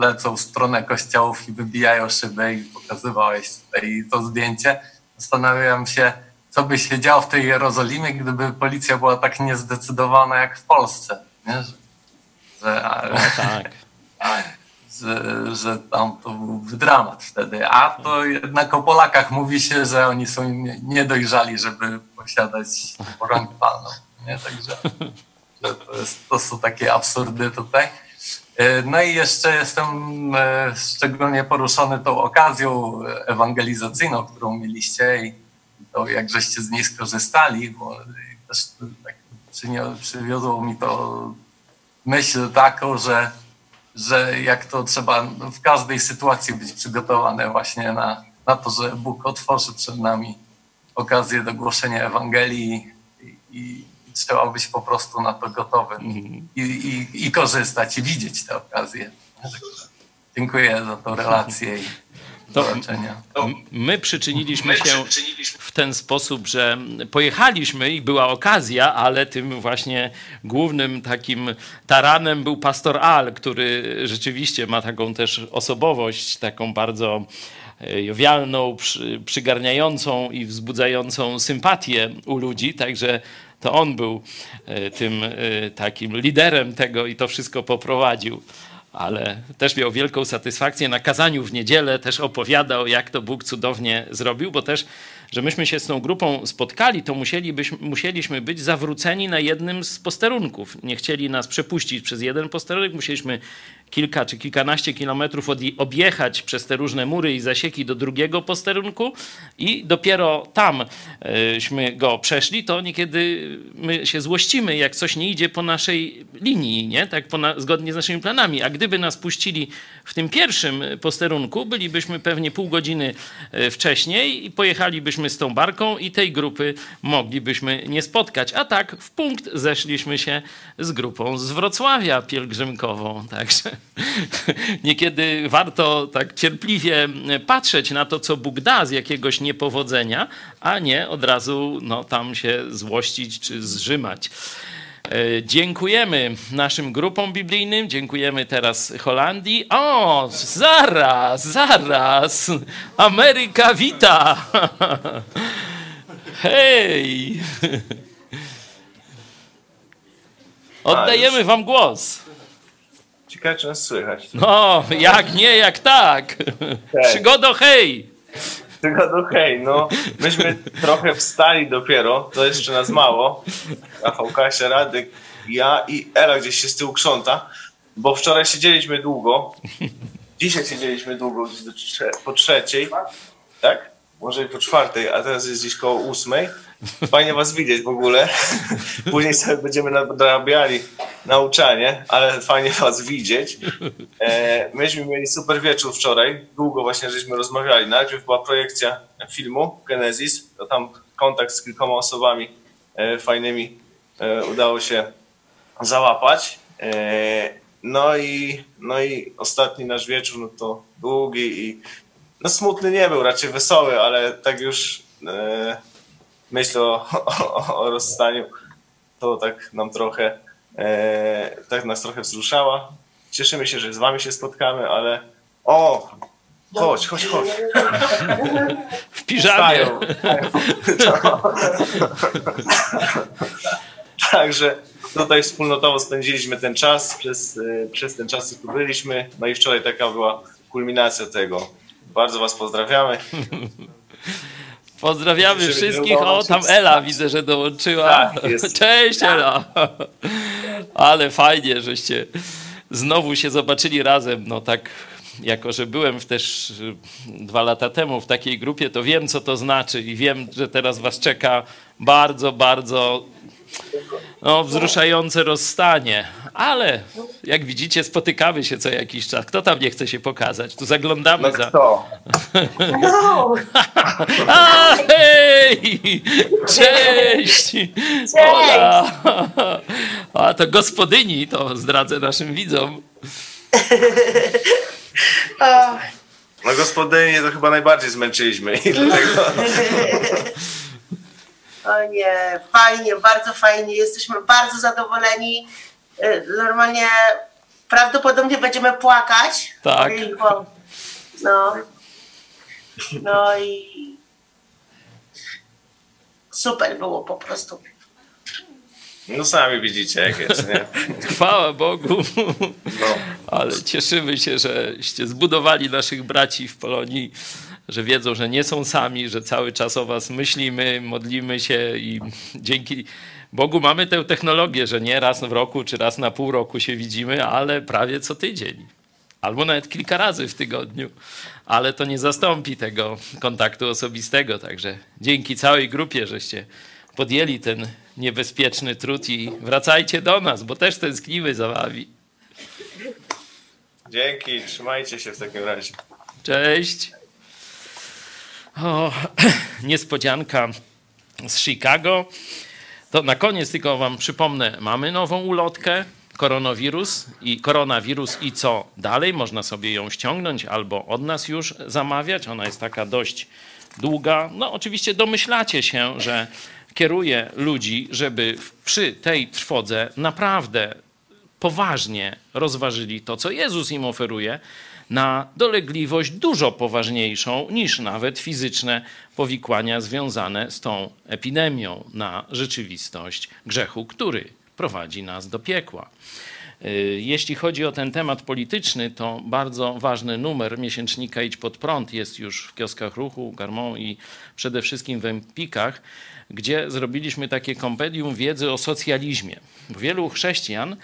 lecą w stronę kościołów i wybijają szyby, i pokazywałeś tutaj to zdjęcie. Zastanawiam się, co by się działo w tej Jerozolimie, gdyby policja była tak niezdecydowana jak w Polsce. Nie? Że, że, no, tak. <laughs> że, że tam to byłby dramat wtedy. A to jednak o Polakach mówi się, że oni są niedojrzali, żeby posiadać broń palną. Nie? Także że to, jest, to są takie absurdy tutaj. E, no i jeszcze jestem e, szczególnie poruszony tą okazją ewangelizacyjną, którą mieliście i to jak żeście z niej skorzystali, bo też tak przywiodło mi to myśl taką, że, że jak to trzeba w każdej sytuacji być przygotowane właśnie na, na to, że Bóg otworzy przed nami okazję do głoszenia Ewangelii i, i trzeba być po prostu na to gotowym mhm. i, i, i korzystać i widzieć te okazje. Dziękuję za tą relację. To my przyczyniliśmy się w ten sposób, że pojechaliśmy i była okazja, ale tym właśnie głównym takim taranem był pastor Al, który rzeczywiście ma taką też osobowość, taką bardzo e, jowialną, przygarniającą i wzbudzającą sympatię u ludzi, także to on był e, tym e, takim liderem tego i to wszystko poprowadził ale też miał wielką satysfakcję na kazaniu w niedzielę, też opowiadał, jak to Bóg cudownie zrobił, bo też, że myśmy się z tą grupą spotkali, to musieliśmy być zawróceni na jednym z posterunków. Nie chcieli nas przepuścić przez jeden posterunek, musieliśmy kilka czy kilkanaście kilometrów objechać przez te różne mury i zasieki do drugiego posterunku i dopiero tamśmy go przeszli, to niekiedy my się złościmy, jak coś nie idzie po naszej linii, nie? tak na, zgodnie z naszymi planami. A gdyby nas puścili w tym pierwszym posterunku, bylibyśmy pewnie pół godziny e, wcześniej i pojechalibyśmy z tą barką i tej grupy moglibyśmy nie spotkać. A tak w punkt zeszliśmy się z grupą z Wrocławia pielgrzymkową. <laughs> Także niekiedy warto tak cierpliwie patrzeć na to, co Bóg da z jakiegoś niepowodzenia, a nie od razu no, tam się złościć czy zrzymać. E, dziękujemy naszym grupom biblijnym, dziękujemy teraz Holandii. O, zaraz, zaraz, Ameryka wita! <laughs> Hej! <laughs> Oddajemy wam głos. Ciekawe, czy nas słychać. No, jak nie, jak tak. Hej. Przygodo hej. Przygodo hej, no. Myśmy trochę wstali dopiero, to jeszcze nas mało. Rafał Kasia, Radek, ja i Ela gdzieś się z tyłu krząta, bo wczoraj siedzieliśmy długo. Dzisiaj siedzieliśmy długo, gdzieś do trze po trzeciej. Tak? Może i po czwartej, a teraz jest gdzieś koło ósmej. Fajnie was widzieć w ogóle. <laughs> Później sobie będziemy nadrabiali nauczanie, ale fajnie was widzieć. E, myśmy mieli super wieczór wczoraj. Długo właśnie żeśmy rozmawiali. Najpierw była projekcja filmu Genesis. To tam kontakt z kilkoma osobami e, fajnymi e, udało się załapać. E, no i, no i ostatni nasz wieczór, no to długi i no smutny nie był, raczej wesoły, ale tak już e, myśl o, o, o, rozstaniu, to tak nam trochę, e, tak nas trochę wzruszała. Cieszymy się, że z wami się spotkamy, ale o, chodź, chodź, chodź. piżamie. Także tutaj wspólnotowo spędziliśmy ten czas, przez, y, przez ten czas, co tu byliśmy. No i wczoraj taka była kulminacja tego. Bardzo Was pozdrawiamy. <laughs> Pozdrawiamy Żeby wszystkich. O, tam Ela widzę, że dołączyła. Tak, jest. <laughs> Cześć Ela. <laughs> Ale fajnie, żeście znowu się zobaczyli razem. No tak, jako że byłem w też y, dwa lata temu w takiej grupie, to wiem, co to znaczy i wiem, że teraz was czeka bardzo, bardzo no, wzruszające rozstanie. Ale jak widzicie, spotykamy się co jakiś czas. Kto tam nie chce się pokazać? Tu zaglądamy No za... kto? No, <laughs> A, hej! Cześć! Ola! A to gospodyni, to zdradzę naszym widzom. No gospodynie to chyba najbardziej zmęczyliśmy i dlatego <laughs> o nie, fajnie, bardzo fajnie. Jesteśmy bardzo zadowoleni. Y, Normalnie prawdopodobnie będziemy płakać. Tak. Bo- No. No i super było po prostu. no sami widzicie jak jest, nie? <laughs> Chwała Bogu. No. Ale cieszymy się, żeście zbudowali naszych braci w Polonii, że wiedzą, że nie są sami, że cały czas o was myślimy, modlimy się i dzięki Bogu mamy tę technologię, że nie raz w roku czy raz na pół roku się widzimy, ale prawie co tydzień. Albo nawet kilka razy w tygodniu, ale to nie zastąpi tego kontaktu osobistego. Także dzięki całej grupie, żeście podjęli ten niebezpieczny trud i wracajcie do nas, bo też tęsknimy za wami. Dzięki, trzymajcie się w takim razie. Cześć. O, <clears throat> niespodzianka z Chicago. To na koniec tylko wam przypomnę, mamy nową ulotkę koronawirus i koronawirus i co dalej. Można sobie ją ściągnąć albo od nas już zamawiać. Ona jest taka dość długa. No oczywiście domyślacie się, że kieruje ludzi, żeby przy tej trwodze naprawdę poważnie rozważyli to, co Jezus im oferuje, na dolegliwość dużo poważniejszą niż nawet fizyczne powikłania związane z tą epidemią, na rzeczywistość grzechu, który prowadzi nas do piekła. Y, Jeśli chodzi o ten temat polityczny, to bardzo ważny numer miesięcznika Idź Pod Prąd jest już w kioskach ruchu, Garmon i przede wszystkim w Empikach, gdzie zrobiliśmy takie kompendium wiedzy o socjalizmie. Wielu chrześcijan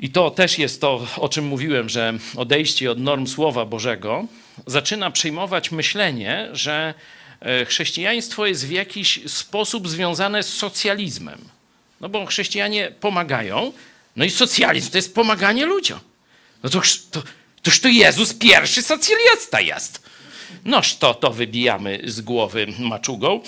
i to też jest to, o czym mówiłem, że odejście od norm Słowa Bożego zaczyna przyjmować myślenie, że e, chrześcijaństwo jest w jakiś sposób związane z socjalizmem. No bo chrześcijanie pomagają, no i socjalizm to jest pomaganie ludziom. No to, to, toż to Jezus pierwszy socjalista jest. Noż to, to wybijamy z głowy maczugą e,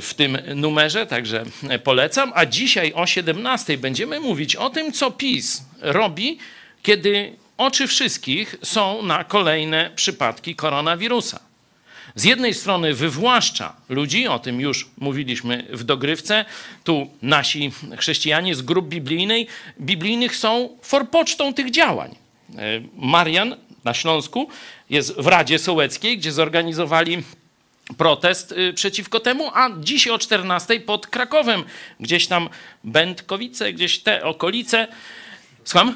w tym numerze, także polecam. A dzisiaj o 17 będziemy mówić o tym, co PiS robi, kiedy oczy wszystkich są na kolejne przypadki koronawirusa. Z jednej strony wywłaszcza ludzi, o tym już mówiliśmy w dogrywce. Tu nasi chrześcijanie z grup biblijnej, biblijnych są forpocztą tych działań. E, Marian na Śląsku jest w Radzie Sołeckiej, gdzie zorganizowali protest y, przeciwko temu, a dziś o 14 pod Krakowem, gdzieś tam Będkowice, gdzieś te okolice. Słucham?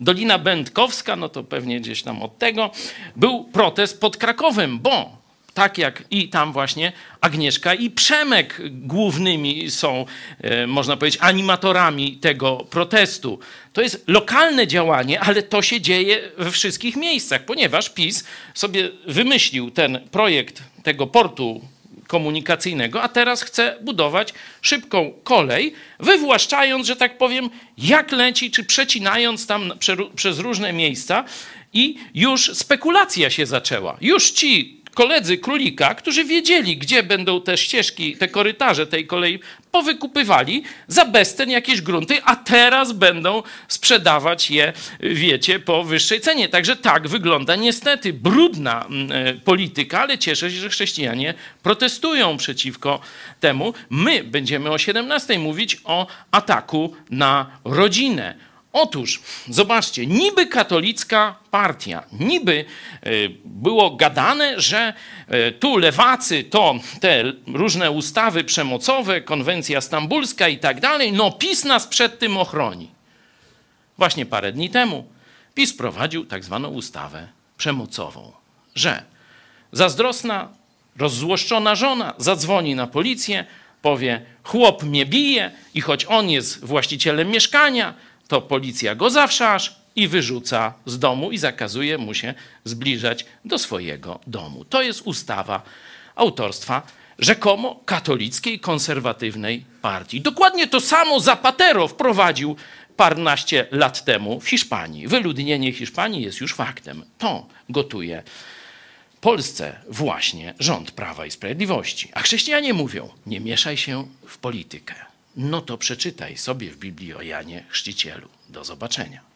Dolina Będkowska, no to pewnie gdzieś tam od tego, był protest pod Krakowem, bo tak jak i tam właśnie Agnieszka i Przemek głównymi są, e, można powiedzieć, animatorami tego protestu. To jest lokalne działanie, ale to się dzieje we wszystkich miejscach, ponieważ PiS sobie wymyślił ten projekt tego portu komunikacyjnego, a teraz chce budować szybką kolej, wywłaszczając, że tak powiem, jak leci, czy przecinając tam prze- przez różne miejsca i już spekulacja się zaczęła. Już ci koledzy królika, którzy wiedzieli, gdzie będą te ścieżki, te korytarze tej kolei, powykupywali za bezcen jakieś grunty, a teraz będą sprzedawać je, wiecie, po wyższej cenie. Także tak wygląda niestety brudna mm, e, polityka, ale cieszę się, że chrześcijanie protestują przeciwko temu. My będziemy o 17 mówić o ataku na rodzinę Otóż, zobaczcie, niby katolicka partia, niby y, było gadane, że y, tu lewacy to te różne ustawy przemocowe, konwencja stambulska i tak dalej, no PiS nas przed tym ochroni. Właśnie parę dni temu PiS prowadził tak zwaną ustawę przemocową, że zazdrosna, rozzłoszczona żona zadzwoni na policję, powie: Chłop mnie bije, i choć on jest właścicielem mieszkania, to policja go zawszasz i wyrzuca z domu i zakazuje mu się zbliżać do swojego domu. To jest ustawa autorstwa rzekomo katolickiej, konserwatywnej partii. Dokładnie to samo Zapatero wprowadził parnaście lat temu w Hiszpanii. Wyludnienie Hiszpanii jest już faktem. To gotuje Polsce właśnie rząd Prawa i Sprawiedliwości. A chrześcijanie mówią: nie mieszaj się w politykę. No to przeczytaj sobie w Biblii o Janie Chrzcicielu. Do zobaczenia.